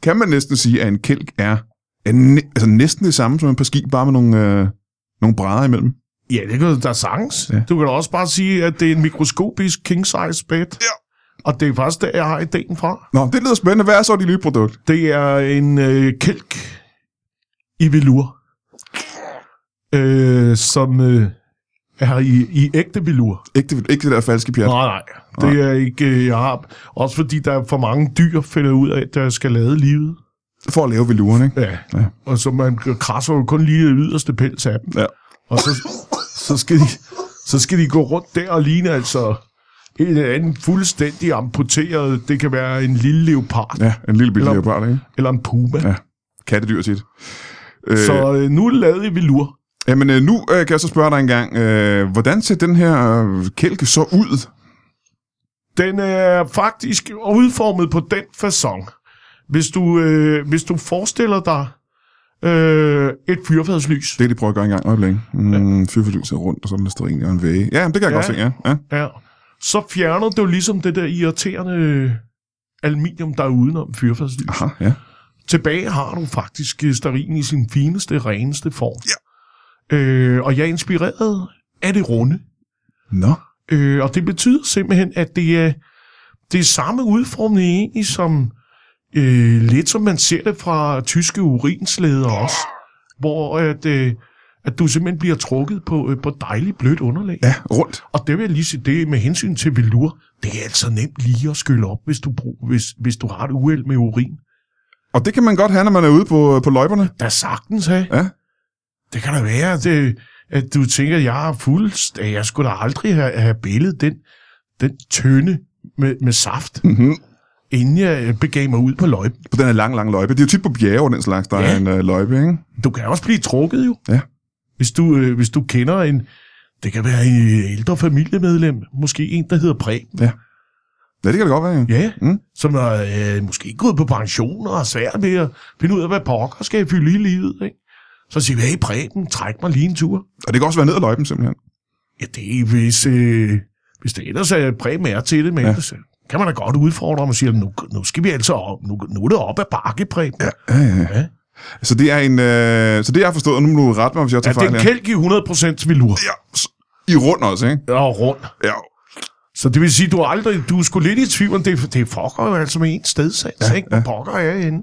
Kan man næsten sige, at en kælk er, er næ- altså næsten det samme som en par ski, bare med nogle, øh, nogle brædder imellem? Ja, det kan da sagtens. Ja. Ja. Du kan da også bare sige, at det er en mikroskopisk king size bed. Ja. Og det er faktisk der, jeg har ideen fra. Nå, det lyder spændende. Hvad er så det nye produkt? Det er en øh, kælk i velur. Øh, som øh, er i, i ægte velur. Ikke det, ikke det der falske pjat. Nej, nej. Det er ikke, øh, jeg har. Også fordi der er for mange dyr, finder ud af, der skal lade livet. For at lave veluren, ikke? Ja. Ja. ja. Og så man krasser jo kun lige det yderste pels af dem. Ja. Og så, så, skal de, så skal de gå rundt der og ligne altså en eller anden fuldstændig amputeret. Det kan være en lille leopard ja. Ja, en lille bitte Eller- leopard, ikke? eller en puma. Ja. Kattedyr tit. Øh, Så øh, nu er det lavet i velur. Jamen, øh, nu øh, kan jeg så spørge dig en gang. Øh, hvordan ser den her øh, kælke så ud? Den er faktisk udformet på den façon. Hvis du, øh, hvis du forestiller dig øh, et fyrfadslys, Det er de prøver at gøre en gang. Øjeblik. Mm, Fyrfelyset rundt, og så er der sterin og en væge. Ja, det kan jeg Ja. godt se, ja. ja. ja, så fjerner du ligesom det der irriterende aluminium, der er udenom fyrfadslys. Aha, ja. Tilbage har du faktisk øh, stearin i sin fineste, reneste form. Ja. Øh, og jeg er inspireret af det runde. Nå. Øh, og det betyder simpelthen, at det er, det er samme udformning egentlig som øh, lidt som man ser det fra tyske urinslæder også, hvor at, øh, at du simpelthen bliver trukket på, øh, på dejligt blødt underlag. Ja, rundt. Og det vil jeg lige sige, det med hensyn til velur, det er altså nemt lige at skylle op, hvis du, brug, hvis, hvis du har et uheld med urin. Og det kan man godt have, når man er ude på, på løjperne. Der sagtens have. Ja. Det kan da være, at, øh, at du tænker, at jeg er fuldst, at jeg skulle da aldrig have, have billedet den, den tønde med, med saft, Mm-hmm. inden jeg begav mig ud på løjpen. På den her lang, lang løjpe. Det er jo tit på bjerge den slags, der Ja. er en øh, løjpe, ikke? Du kan også blive trukket jo. Ja. Hvis du, øh, hvis du kender en, det kan være en ældre familiemedlem, måske en, der hedder Præm. Ja, det kan det godt være, ja. Ja, Mm. som er øh, måske gået på pension og er svært ved at finde ud af, hvad pokker skal jeg fylde i livet. Ikke? Så siger vi, hey Preben, træk mig lige en tur. Og det kan også være ned ad løjpen, simpelthen. Ja, det er, hvis, øh, hvis det ellers er Preben er til det, men Ja. ja. så kan man da godt udfordre ham og sige, nu, nu skal vi altså op, nu, nu er det op ad bakke, Preben. Ja, Ja, ja. ja. Så det er en... Øh, så det jeg har forstået, og nu må du rette mig, hvis jeg ja tager det er fejl en kælk i 100% velur. Ja, i rund også, ikke? Og rund. Ja. Så det vil sige, du er aldrig, du er sgu lidt i tvivl, om det, det fucker jo altså med en stedsats, Ja, ja, ikke? Hvor ja. pokker er jeg henne?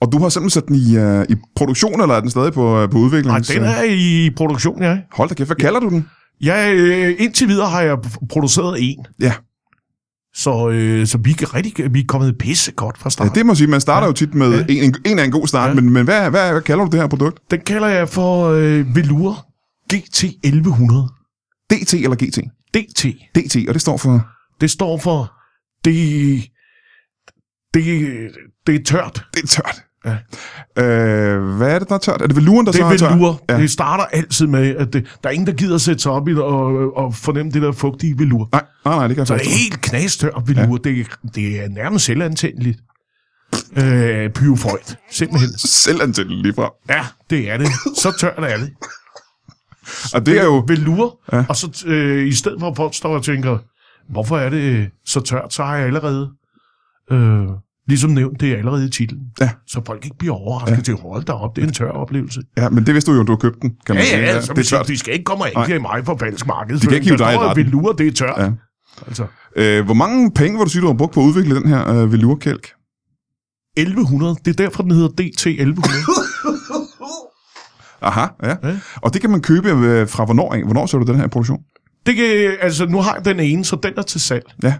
Og du har simpelthen sat den i, uh, i produktion, eller er den stadig på, uh, på udvikling? Nej, den er i produktion, ja. Hold da kæft, hvad kalder du den? Jeg, øh, indtil videre har jeg produceret en. Ja. Så, øh, så vi, er rigtig, vi er kommet pisse godt fra ja, start. det må sige. Man starter ja. jo tit med Ja. ja. en, en, en af en god start, ja. Ja. men, men hvad, hvad, hvad kalder du det her produkt? Den kalder jeg for øh, Velour GT 1100. DT eller GT? DT. DT, og det står for... Det står for... Det, det, det er tørt. Det er tørt. Ja. Øh, hvad er det, der er tørt? Er det veluren, der Det så er er tørt? velur. Ja. Det starter altid med, at det, der er ingen, der gider at sætte sig op i det og, og fornemme det der fugtige velur. Nej, nej, nej, det kan jeg Så det er helt knastørt velur. Ja. Det, er- det er nærmest selvantændeligt. Øh, pyoføjt. Simpelthen. Selvantændeligt lige fra. Ja, det er det. Så tørt er det. Og det er jo... Velur. Ja. Ja. Og så øh, i stedet for at folk står og tænker, hvorfor er det øh, så tørt, så har jeg allerede, øh, ligesom nævnt, det er allerede i titlen. Ja. Så folk ikke bliver overrasket ja. til, hold da op, det er en tør oplevelse. Ja, men det vidste du jo, du har købt den, kan man Ja, sige. ja, altså, det er tørt. de skal ikke komme og anklage mig for falsk marked. De kan ikke hive dig i retten. Velur, det er tørt. Ja. Ja. Altså, Øh, hvor mange penge vil du sige, du har brugt på at udvikle den her øh, velurkælk? 1100, det er derfor, den hedder DT 1100. Aha, ja. Ja. Og det kan man købe øh, fra hvornår af? Hvornår så du den her produktion? det kan, altså, nu har jeg den ene, så den er til salg. Ja.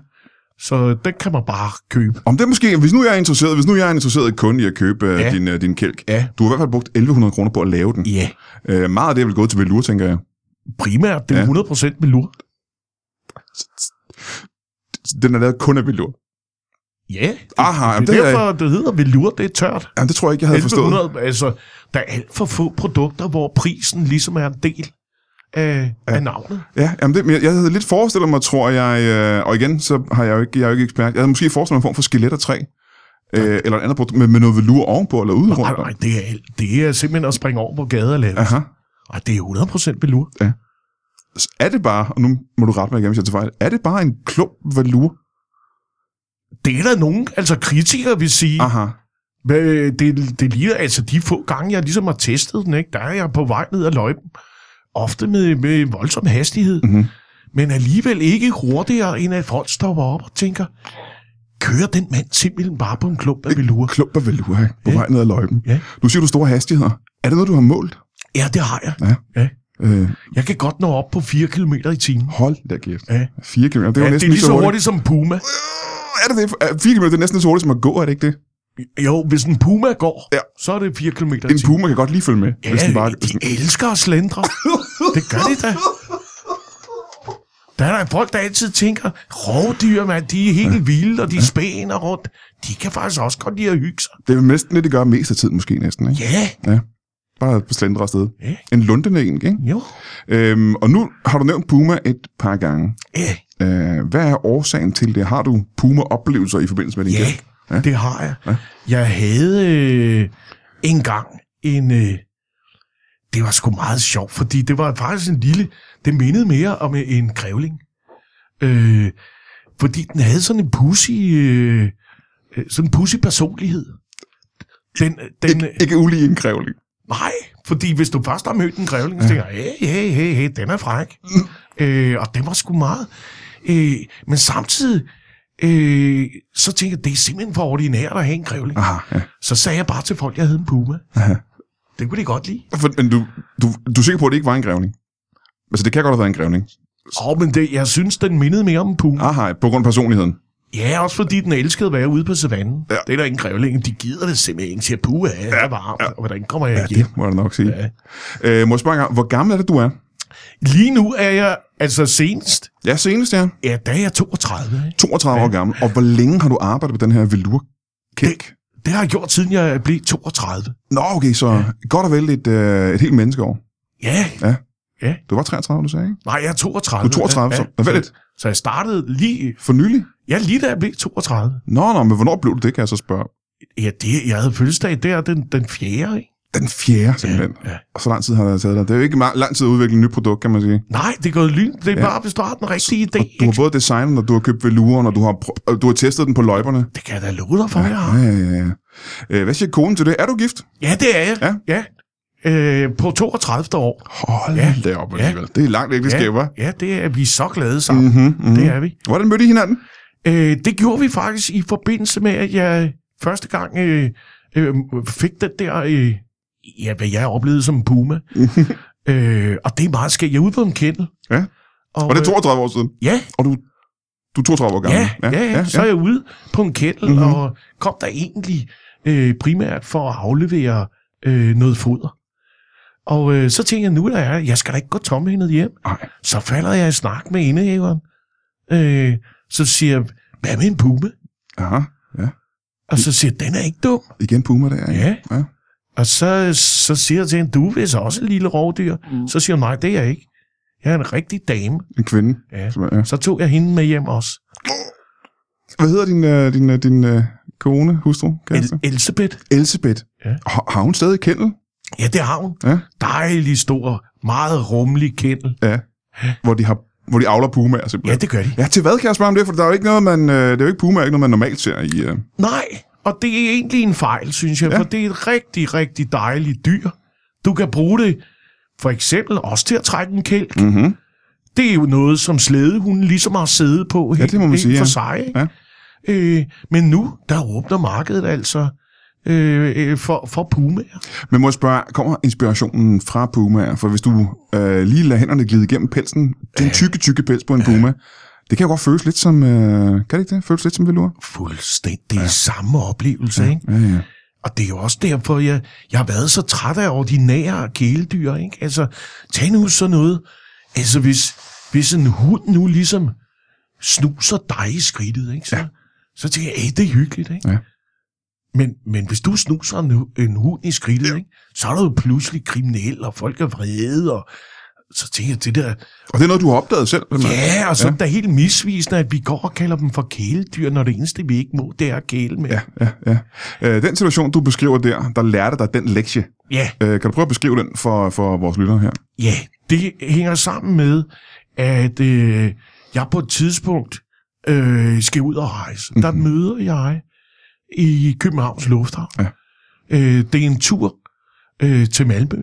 Så den kan man bare købe. Om det måske, hvis nu jeg er interesseret, hvis nu jeg er interesseret kun i at købe øh, Ja. din, øh, din kælk. Ja. Du har i hvert fald brugt 1100 kroner på at lave den. Ja. Øh, meget af det er vel gået til velur, tænker jeg. Primært, det er Ja. 100% velur. Den er lavet kun af velur. Ja, det, Aha, jamen, det det er er- derfor, det hedder velur, det er tørt. Jamen, det tror jeg ikke, jeg havde forstået. 1100, altså, der er alt for få produkter, hvor prisen ligesom er en del af, ja. af navnet. Ja, jamen det, jeg, jeg havde lidt forestillet mig, tror jeg, øh, og igen, så har jeg jo ikke, jeg er jo ikke ekspert, jeg havde måske forestillet mig en form for skelet af træ, øh, eller et andet produkt, med, med noget velur ovenpå, eller ude Nej, rundt. nej, det er, det er simpelthen at springe over på gader og landet. Aha. Ej, det er 100% velur. er det bare, og nu må du rette mig igen, hvis jeg tager fejl, er det bare en klump valur? Det er der nogen, altså kritikere vil sige. Aha. Øh, Det, det ligner, altså de få gange, jeg ligesom har testet den, ikke, der er jeg på vej ned ad løjpen. Ofte med, med voldsom hastighed. Mhm. Men alligevel ikke hurtigere, end at folk stopper op og tænker, kører den mand simpelthen bare på en klump af velur? Klump af valur, ikke? På Ja. vej ned ad løjpen. Ja. Nu siger du store hastigheder. Er det noget, du har målt? Ja, det har jeg. Ja. Ja. Øh, Jeg kan godt nå op på 4 km i timen. hold da kæft. Ja. 4 km, det er Ja, det næsten er lige så hurtigt som en puma. Er det det? Er 4 km, det er næsten så hurtigt som at gå, er det ikke det? Jo, hvis en puma går, Ja. så er det 4 km En puma kan godt lige følge med. Ja, hvis den bare, hvis de den, elsker at slendre. Det gør de da. Der er der folk, der altid tænker, rovdyr, man, de er helt vilde, og de spæner rundt. De kan faktisk også godt lide at hygge sig. det er næsten det, det gør mest af tiden måske næsten. Ikke? Ja, Bare på slendre afsted. Ja. En lundende en, ikke? jo. Øhm, og nu har du nævnt Puma et par gange. Ja, Øh, hvad er årsagen til det? Har du Puma-oplevelser i forbindelse med din ja, gæld? Ja, det har jeg. Ja. Jeg havde øh, engang en... Øh, det var sgu meget sjovt, fordi det var faktisk en lille... Det mindede mere om en grævling. Øh, fordi den havde sådan en pussy... Øh, øh, sådan en pussy personlighed. Den, den, Ikke, ikke ulig en grævling. Nej, fordi hvis du først har mødt en grævling, så tænker jeg, hey, hey, hey, hey, den er fræk. øh, og det var sgu meget. Øh, men samtidig, øh, så tænkte jeg, det er simpelthen for ordinært at have en grævling. Aha, ja. Så sagde jeg bare til folk, at jeg havde en puma. Aha. Det kunne de godt lide. For, men du, du, du er sikker på, at det ikke var en grævling? Altså, det kan godt have været en grævling. Åh, oh, men det, jeg synes, den mindede mere om en puma. Aha, på grund af personligheden. Ja, også fordi den elskede at være ude på savannen. Ja. Det er der ingen grævling. De gider det simpelthen ikke til at puha. Ja, det er varmt. Ja. Hvordan kommer jeg Ja, hjem? det må jeg nok sige. Ja. Øh, må jeg spørge hvor gammel er det, du er? Lige nu er jeg, altså senest, Ja, senest, ja. ja, der er jeg 32. Ikke? 32 år gammel. Og hvor længe har du arbejdet på den her velour kæk? Det har jeg gjort, siden jeg blev 32. Nå, okay, så ja. godt og vel et, øh, et helt menneskeår. Ja, Du var 33, du sagde, ikke? nej, jeg er 32. Du er 32, så- hvad er det? Så, så jeg startede lige, For nylig? ja, lige da jeg blev 32. Nå, nå, men hvornår blev du det, kan jeg så spørge? Ja, det, jeg havde fødselsdag der den, den fjerde, ikke? Den fjerde, simpelthen. Ja, ja. Og så lang tid har det taget dig. Det er jo ikke ma- lang tid at udvikle et nyt produkt, kan man sige. Nej, det er gået lyn. Det er Ja. ja. bare, hvis du har den rigtige idé. Og du har både designet, og du har købt veluren, og du har, og du har testet den på løjperne. Det kan jeg da love dig for, Ja, ja, ja. ja. Øh, hvad siger konen til det? Er du gift? Ja, det er jeg. Ja. ja. Øh, på 32. år. Hold Ja. da op Ja. alligevel. Det er langt ægteskab, hva'? ja, det er vi så glade sammen. Mhm, mhm. Det er vi. Hvordan mødte I hinanden? Øh, det gjorde vi faktisk i forbindelse med, at jeg første gang øh, øh, fik den der, øh, ja, hvad jeg oplevede som en puma. øh, og det er meget skægt. Jeg er ude på en kennel. Ja. Og, Og det er øh, 32 år siden. Ja, Og du, du er 32 år gammel. ja, ja, ja, ja. Så er jeg ude på en kennel, Mhm. mm-hmm. og kom der egentlig øh, primært for at aflevere øh, noget foder. Og øh, så tænkte jeg, nu er jeg, jeg skal da ikke gå tomhændet hjem. Nej. Så falder jeg i snak med indehaveren. Øh, så siger jeg, hvad med en puma? Aha. Og så siger den er ikke dum. Igen Puma der. ikke? Ja. ja. Og så, så siger jeg til hende, du er vist også et lille rovdyr. Mm. Så siger hun, nej, det er jeg ikke. Jeg er en rigtig dame. En kvinde. Ja. Ja. Så tog jeg hende med hjem også. Hvad hedder din, uh, din, uh, din uh, kone, hustru? El- Elsebeth. Elisabeth. Ja. Har, har hun stadig kendel? Ja, det har hun. Ja. Dejlig stor, meget rummelig kendel. Ja. Hvor de, har, hvor de avler pumaer Ja, simpelthen. det gør de. Ja, til hvad kan jeg spørge om det? For der er jo ikke noget, man, øh, det er jo ikke puma, er ikke noget, man normalt ser i... Øh. Nej, og det er egentlig en fejl, synes jeg, Ja. for det er et rigtig, rigtig dejligt dyr. Du kan bruge det for eksempel også til at trække en kælk. Mm-hmm. Det er jo noget, som slædehunden ligesom har siddet på Ja, helt, det må man helt sige, for ja. sig. Ikke? Ja. Øh, men nu, der åbner markedet altså øh, øh, for, for pumaer. Men må jeg spørge, kommer inspirationen fra pumaer? For hvis du øh, lige lader hænderne glide igennem pelsen, den tykke, tykke pels på en puma, det kan jo godt føles lidt som... Øh, kan det ikke det? Føles lidt som velur? Fuldstændig ja. samme oplevelse, ja. ikke? Ja, ja. Og det er jo også derfor, jeg, jeg har været så træt af ordinære kæledyr, ikke? Altså, tag nu sådan noget. Altså, hvis, hvis en hund nu ligesom snuser dig i skridtet, ikke? Så, ja. så tænker jeg, hey, det er hyggeligt, ikke? Ja. Men, men hvis du snuser en, en hund i skridtet, ja. ikke? så er du jo pludselig kriminel, og folk er vrede, og så tænker jeg, det der... Og det er noget, du har opdaget selv? Ja, og så ja. er det helt misvisende, at vi går og kalder dem for kæledyr, når det eneste, vi ikke må, det er at kæle med. Ja, ja, ja. Øh, den situation, du beskriver der, der lærte dig den lektie. ja. Øh, kan du prøve at beskrive den for, for vores lyttere her? Ja, det hænger sammen med, at øh, jeg på et tidspunkt øh, skal ud og rejse. Mm-hmm. Der møder jeg i Københavns Lufthavn. Ja. Øh, det er en tur øh, til Malmø.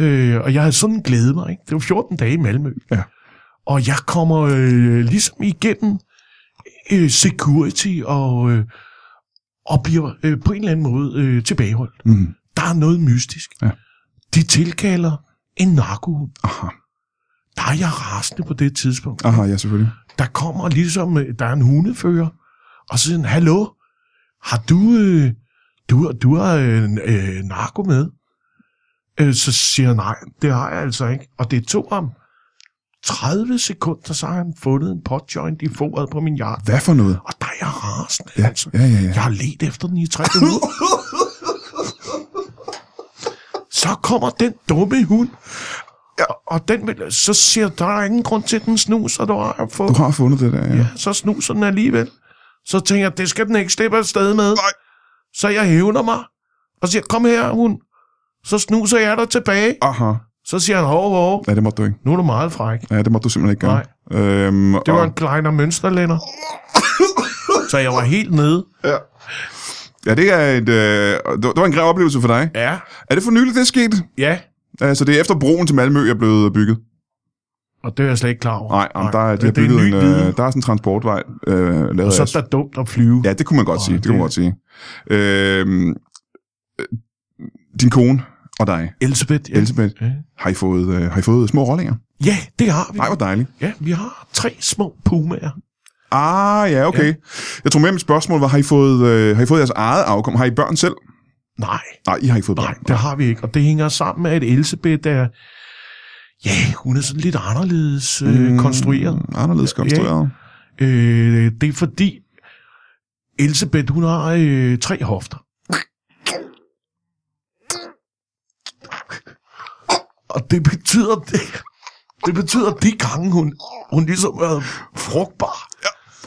Øh, og jeg havde sådan glædet mig. Ikke? Det var 14 dage i Malmø. Ja. Og jeg kommer øh, ligesom igennem øh, security og, øh, og bliver øh, på en eller anden måde øh, tilbageholdt. Mm. Der er noget mystisk. Ja. De tilkalder en narkohund. Aha. Der er jeg rasende på det tidspunkt. Aha, ja, selvfølgelig. Der kommer ligesom, øh, der er en hundefører, og så siger han, hallo, har du, øh, du, du har øh, øh, narko med? Øh, så siger jeg, nej, det har jeg altså ikke. Og det tog ham 30 sekunder, så har han fundet en potjoint i foret på min jakke. Hvad for noget? Og der er jeg rasende, Ja, altså. ja, ja. ja. Jeg har let efter den i tre uger. så kommer den dumme hund. Ja. Og den vil, så siger der er ingen grund til, at den snuser, du har fået. Du har fundet det der, ja. Ja, så snuser den alligevel. Så tænker jeg, det skal den ikke slippe afsted med. Nej. Så jeg hævner mig, og siger, kom her, hund. Så snuser jeg dig tilbage. Aha. Så siger han, hov, hov, Ja, det måtte du ikke. nu er du meget fræk. Ja, det måtte du simpelthen ikke gøre. Nej. Øhm, Det var og, en kleiner mønsterlænder. så jeg var helt nede. Ja, det er et, øh, det var en græv oplevelse for dig. Ja, Er det for nyligt, det er sket? ja. Altså, det er efter broen til Malmø er blevet bygget. Og det er jeg slet ikke klar over. Nej, om der, er, de har det er en bygget en, viden. øh, der er sådan en transportvej øh, lavet Og så er det dumt at flyve. Ja, det kunne man godt Åh, sige. Det, det kunne man godt sige. Øhm, øh, din kone og dig, Elisabeth. Ja. Elisabeth, Ja. har I fået, øh, har I fået små rollinger? ja, det har vi. Nej, hvor dejligt. Ja, vi har tre små pumaer. Ah, ja, okay. Ja. Jeg tror med, mit spørgsmål var, har I, fået, øh, har I fået jeres eget afkom? Har I børn selv? Nej, Nej, I har ikke fået børn. nej, det har vi ikke. Og det hænger sammen med, at Elisabeth er... Ja, hun er sådan lidt anderledes øh, Mm, konstrueret. Anderledes konstrueret. Øh, det er fordi, Elisabeth, hun har øh, tre hofter. Og det betyder, det, det betyder de gange, hun, hun ligesom er frugtbar.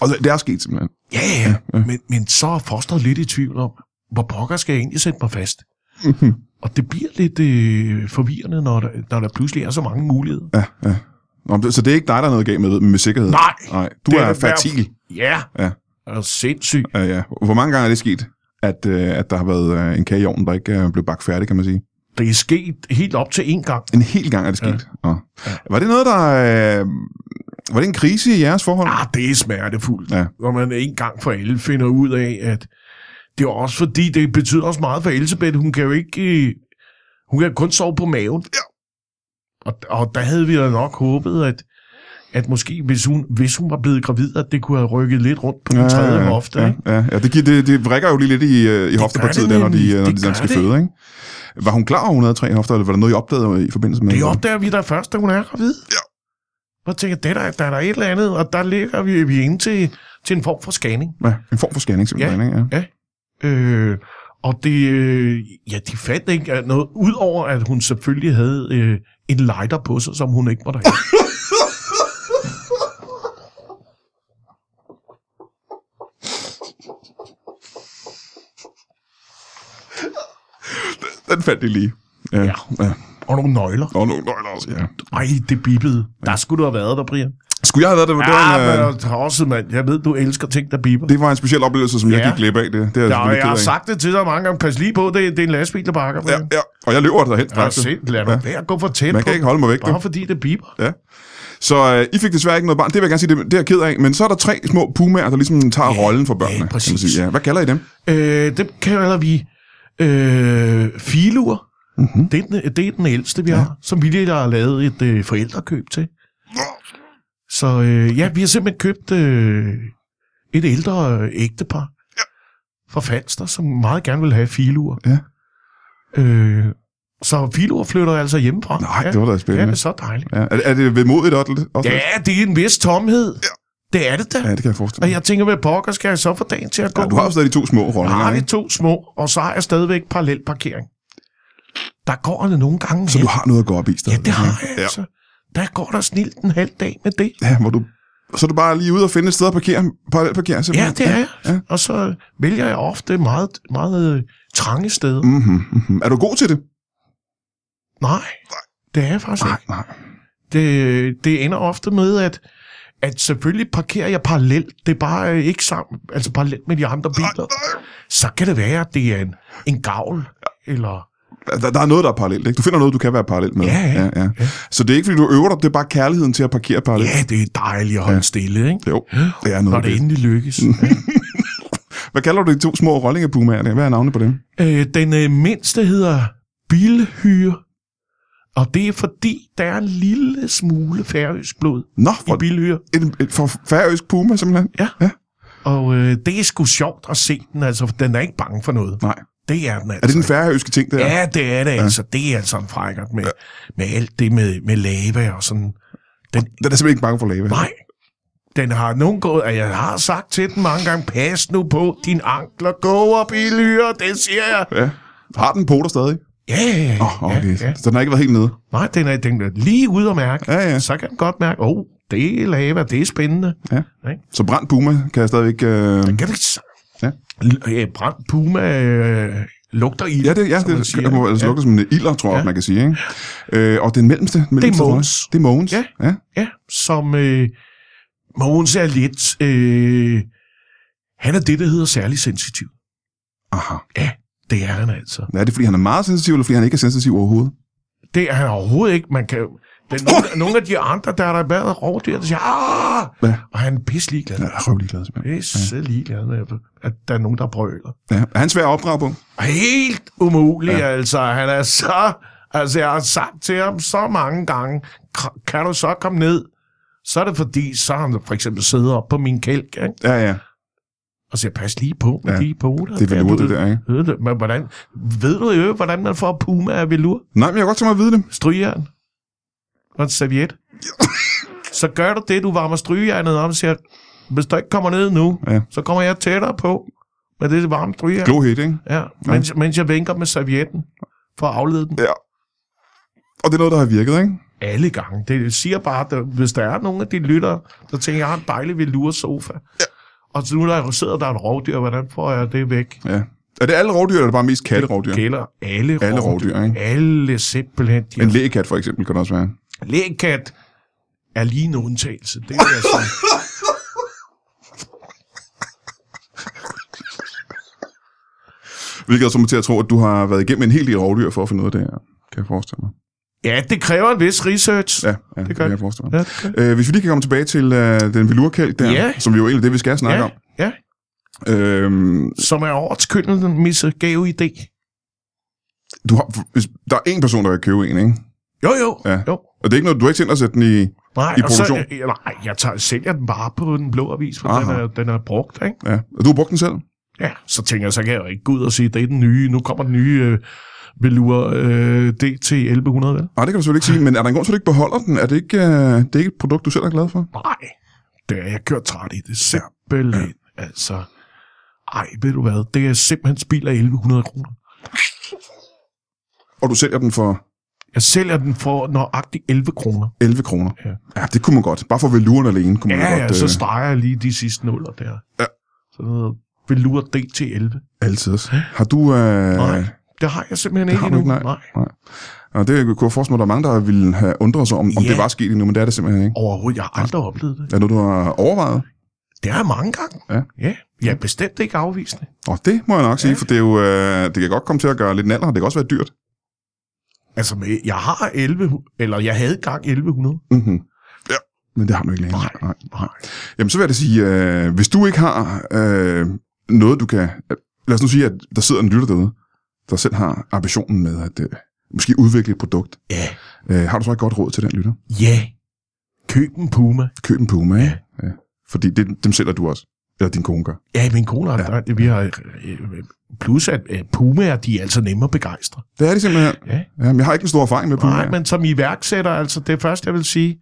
Og det er sket simpelthen. Ja, ja, ja. Men, men så er fosteret lidt i tvivl om, hvor pokker skal jeg egentlig sætte mig fast? Og det bliver lidt øh, forvirrende, når der, når der pludselig er så mange muligheder. Ja, ja. Nå, så det er ikke dig, der er noget galt med, med sikkerhed? Nej. Nej. Du er, er fertil. Ja, Ja. er sindssygt. Ja, ja. Hvor mange gange er det sket, at, øh, at der har været øh, en kage i ovnen, der ikke øh, blev bagt færdig, kan man sige? Det er sket helt op til en gang. En hel gang er det sket. Ja. Ja. Var det noget, der... Øh, var det en krise i jeres forhold? Ah, det er smertefuldt, Ja. når man en gang for alle finder ud af, at det er også fordi, det betyder også meget for Elisabeth. Hun kan jo ikke... øh, Hun kan kun sove på maven. Ja. Og, og der havde vi da nok håbet, at, at måske, hvis hun, hvis hun var blevet gravid, at det kunne have rykket lidt rundt på den tredje hofte. ja, ikke? ja, ja. Det, giver- det, det vrikker jo lige lidt i, øh, i hoftepartiet, det der, når de, øh, når Det de, de skal det. føde, ikke? Var hun klar over, at hun havde tre hofter, eller var der noget, I opdagede i forbindelse med Det opdager vi da først, da hun er gravid. Ja. Og tænker, det der, der er der et eller andet, og der ligger vi, vi inde til, til en form for scanning. Ja, en form for scanning, simpelthen, ikke? Ja. Ja. Øh, og det, øh, ja, de fandt ikke øh, noget, udover at hun selvfølgelig havde øh, en lighter på sig, som hun ikke måtte have. Den fandt de lige. Ja. Ja. ja. og nogle nøgler. Og nogle nøgler også, ja. Ej, det bippede. Der skulle du have været der, Brian. Skulle jeg have været der? Det, var Ja, en, men øh, jeg også, mand. Jeg ved, du elsker ting, der bipper. det var en speciel oplevelse, som jeg Ja. gik glip af. Det, det er jeg Ja, selvfølgelig jeg har sagt det til dig mange gange. Pas lige på, det, det er en lastbil, der bakker. Ja, ja, og jeg løber derhen, Ja, faktisk. sind, lad nu være gå for tæt Man på, kan ikke holde mig væk, du. bare fordi det biber. Ja. Så øh, I fik desværre ikke noget barn. Det vil jeg gerne sige, det, det er jeg ked af. Men så er der tre små pumaer, der ligesom tager Ja, rollen for børnene. ja, kan man præcis. sige. Ja. Hvad kalder I dem? Øh, dem kalder vi øh, filur. Mhm. Mm-hmm. Det, er den, det er den ældste, vi ja. har, som vi lige har lavet et øh, forældrekøb til. Så øh, ja, vi har simpelthen købt øh, et ældre øh, ægtepar ja. fra Falster, som meget gerne vil have filur. Ja. Øh, så filur flytter altså hjemmefra. Nej, ja. det var da Ja, spændende. det er så dejligt. Ja. Er, er det vemodigt også? Ja, det er en vis tomhed. Ja. Det er det da. ja, det kan jeg forestille Og mig. jeg tænker, hvad pokker skal jeg så få dagen til at gå? Ja, du har jo stadig de to små Jeg rollinger, har de ikke? to små, og så har jeg stadigvæk parallel parkering. Der går det nogle gange Så hen. du har noget at gå op i Ja, stadig. det har jeg ja. altså. Der går der snilt en halv dag med det. Ja, hvor du... Så er du bare lige ude og finde et sted at parkere, parallelparkere, Ja, simpelthen? det er jeg. Ja. Og så vælger jeg ofte meget, meget øh, trange steder. Mm-hmm, mm-hmm. Er du god til det? Nej, Det er jeg faktisk Nej, ikke. nej. Det, det ender ofte med, at, at selvfølgelig parkerer jeg parallelt. Det er bare øh, ikke sammen, altså parallelt med de andre biler. Så kan det være, at det er en, en gavl, eller... Der, der er noget, der er parallelt, ikke? Du finder noget, du kan være parallelt med. Ja, ja, ja, ja. Så det er ikke, fordi du øver dig, det er bare kærligheden til at parkere parallelt. Ja, det er dejligt at holde ja. stille, ikke? Jo, det er noget Når det det. endelig lykkes. Ja. Hvad kalder du de to små rollingepumaer der? Hvad er navnet på dem? Øh, den øh, mindste hedder Bilhyre, og det er fordi, der er en lille smule færøsk blod Nå, i for, Bilhyre. en, en, for færøsk puma simpelthen? Ja. ja. Og øh, det er sgu sjovt at se den, altså, for den er ikke bange for noget. Nej. Det er den altså. Er det den færøske ting, der? Ja, det er det altså. Det er altså en frækkert med, med alt det med, med lava og sådan. Den, Den er simpelthen ikke bange for lava. nej, den har nogen gået, og jeg har sagt til den mange gange, pas nu på, din ankler går op i lyre, det siger jeg. Ja. Har den poter stadig? Ja, ja, oh, okay. ja, ja. Så den har ikke været helt nede? Nej, den er, den er lige ude at mærke. Ja, ja. Så kan den godt mærke, åh, oh, det er lava, det er spændende. Ja. Ikke? Så brændt puma kan jeg stadigvæk... Øh... Kan ikke s- Ja. Ja, brændt puma øh, lugter i Ja, det, ja, det, siger. det må altså ja. lugte som en ilder, tror jeg, Ja. man kan sige. Ikke? Øh, og den mellemste? mellemste Mogens. rolle? Det er Mogens. Ja. ja. Ja, som øh, Mogens er lidt... Øh, han er det, der hedder særlig sensitiv. Aha. Ja, det er han altså. Er det, fordi han er meget sensitiv, eller fordi han ikke er sensitiv overhovedet? Det er han overhovedet ikke. Man kan, den, nogle, nogle af de andre, der har der været rovdyr, der siger, ah! Ja. Og han er pisse ligeglad. Ja, røv ligeglad, simpelthen. Pisse ligeglad med, at der er nogen, der brøler. Ja. Er han svær at opdrage på? Helt umuligt, ja. altså. Han er så... Altså, jeg har sagt til ham så mange gange, "K- kan du så komme ned? Så er det fordi, så har han for eksempel siddet op på min kælk, ikke? Ja, ja. Og siger, pas lige på med Ja, ja, de poter. Det er velur, det der, ikke? Ved men hvordan, ved du jo, hvordan man får puma af velur? Nej, men jeg kan godt tænke mig at vide det. Strygejern. Og en serviet. så gør du det, du varmer strygejernet om, og siger, hvis du ikke kommer ned nu, Ja. så kommer jeg tættere på med det varme strygejern. Glohed, ikke? Ja, mens, mens jeg vinker med servietten for at aflede den. Ja. Og det er noget, der har virket, ikke? Alle gange. Det siger bare, at hvis der er nogen af de lyttere, der tænker, jeg har en dejlig velur sofa. Ja. Og så nu der sidder der et rovdyr, hvordan får jeg det væk? Ja. Er det alle rovdyr, eller er det bare mest katterovdyr? Gælder alle, Alle rovdyr, ikke? Alle simpelthen. De En lægekat, for eksempel, kan det også være. Lægkat er lige en undtagelse. Det er altså... Hvilket også mig til at tro, at du har været igennem en hel del rovdyr for at finde ud af det her, kan jeg forestille mig. Ja, det kræver en vis research. Ja, ja det, gør kan jeg det. forestille mig. Ja, det. Øh, hvis vi lige kan komme tilbage til øh, den velurkælk der, Ja. som jo egentlig det, vi skal snakke ja, om. ja. Øhm, Som er årets køndelsen misse gave idé. du har, hvis, der er en person, der kan købe en, ikke? Jo, jo. Ja. jo. Og det er ikke noget, du har ikke tænkt at sætte den i... Nej, I og så, produktion? øh, nej, jeg tager, sælger den bare på den blå avis, for Aha. den er, den er brugt, ikke? Ja. Og du har brugt den selv? Ja, så tænker jeg, så kan jeg jo ikke gå ud og sige, det er den nye, nu kommer den nye øh, Velur øh, DT 1100, vel? Nej, det kan du selvfølgelig ikke sige, men er der en grund til, at du ikke beholder den? Er det ikke, øh, det er ikke et produkt, du selv er glad for? Nej, det er jeg kørt træt i det. Simpelthen, ja. altså. Ej, ved du hvad, det er simpelthen spild af 1100 kroner. Og du sælger den for Jeg sælger den for nøjagtigt 11 kroner. 11 kroner? Ja. ja det kunne man godt. Bare for veluren alene kunne man Ja, godt... ja, så øh, streger jeg lige de sidste nuller der. Ja. Så noget Velur DT11. altid. Har du... Øh, Nej, det har jeg simpelthen det ikke endnu. ikke, nej. Og det kunne jeg forestille mig, at der er mange, der ville have undret sig om, om Ja. det var sket endnu, men det er det simpelthen ikke. Overhovedet, jeg har aldrig oplevet det. Er det noget, du har overvejet? Det har jeg mange gange. Ja. ja. Jeg er bestemt ikke afvisende. Og det må jeg nok sige, Ja. for det, er jo, øh, det kan godt komme til at gøre lidt naller, det kan også være dyrt. Altså, med, jeg har 11, eller jeg havde gang 1100. Mm-hmm. Ja. Men det har du ikke længere. Nej, nej. nej. Jamen, så vil jeg da sige, øh, hvis du ikke har øh, noget, du kan... Lad os nu sige, at der sidder en lytter derude, der selv har ambitionen med at øh, måske udvikle et produkt. Ja. Øh, har du så et godt råd til den lytter? Ja. Køb en Puma. Køb en Puma, ja. ja. Fordi det, dem sælger du også. Eller din kone gør. Ja, min kone har ja. vi har øh, plus at øh, Pumaer, de er altså nemme at begejstre. Det er det simpelthen. Ja. Jamen, jeg har ikke en stor erfaring med Puma. Nej, men som iværksætter, altså det første, jeg vil sige,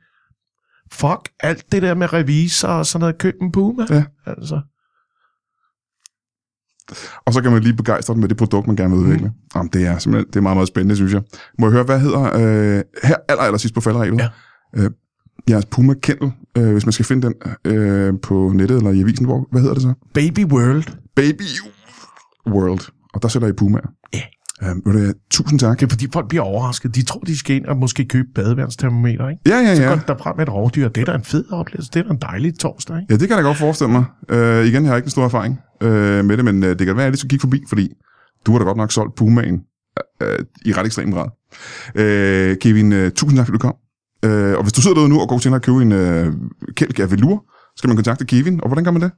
fuck alt det der med revisor og sådan noget, køb en Puma. Ja. Altså. Og så kan man lige begejstre dem med det produkt, man gerne vil udvikle. Mm. Jamen, det er simpelthen det er meget, meget spændende, synes jeg. Må jeg høre, hvad hedder øh, her aller, aller sidst på falderæbet? Ja. Øh, jeres Puma Kendall, øh, hvis man skal finde den øh, på nettet eller i avisen, hvor, hvad hedder det så? Baby World. Baby World. Og der sætter I Puma. Ja. Øh, ved du hvad, tusind tak. Det er fordi folk bliver overrasket. De tror, de skal ind og måske købe badeværnstermometer, ikke? Ja, ja, Så ja. går de derfra med et rovdyr. Det er da en fed oplevelse. Det er da en dejlig torsdag, ikke? Ja, det kan jeg da godt forestille mig. Øh, igen, jeg har ikke en stor erfaring øh, med det, men øh, det kan være, at jeg lige skal kigge forbi, fordi du har da godt nok solgt Pumaen øh, i ret ekstrem grad. Øh, Kevin, øh, tusind tak, fordi du kom. Øh, og hvis du sidder derude nu og går til at købe en øh, kælk af velour, skal man kontakte Kevin, og hvordan gør man det?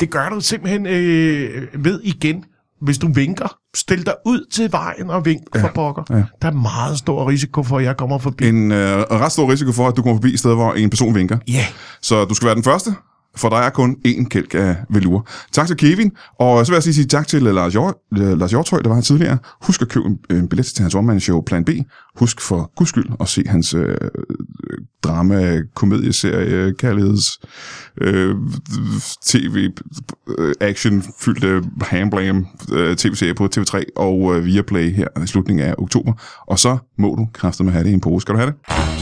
Det gør du simpelthen øh, ved igen, hvis du vinker. Stil dig ud til vejen og vink ja. for pokker. ja. Der er meget stor risiko for, at jeg kommer forbi. En øh, ret stor risiko for, at du kommer forbi et sted, hvor en person vinker. Ja, Så du skal være den første, for der er kun én kælk af velure. Tak til Kevin, og så vil jeg sige, sige tak til øh, Lars, Hjort, øh, Lars Hjortøj, der var her tidligere. Husk at købe en, en billet til hans one-man-show Plan B. Husk for guds skyld at se hans øh, drama, komedieserie, kærligheds, øh, tv, øh, action-fyldte hamblam øh, tv-serie på TV3 og øh, Viaplay her i slutningen af oktober. Og så må du kræfte med have det i en pose. Skal du have det?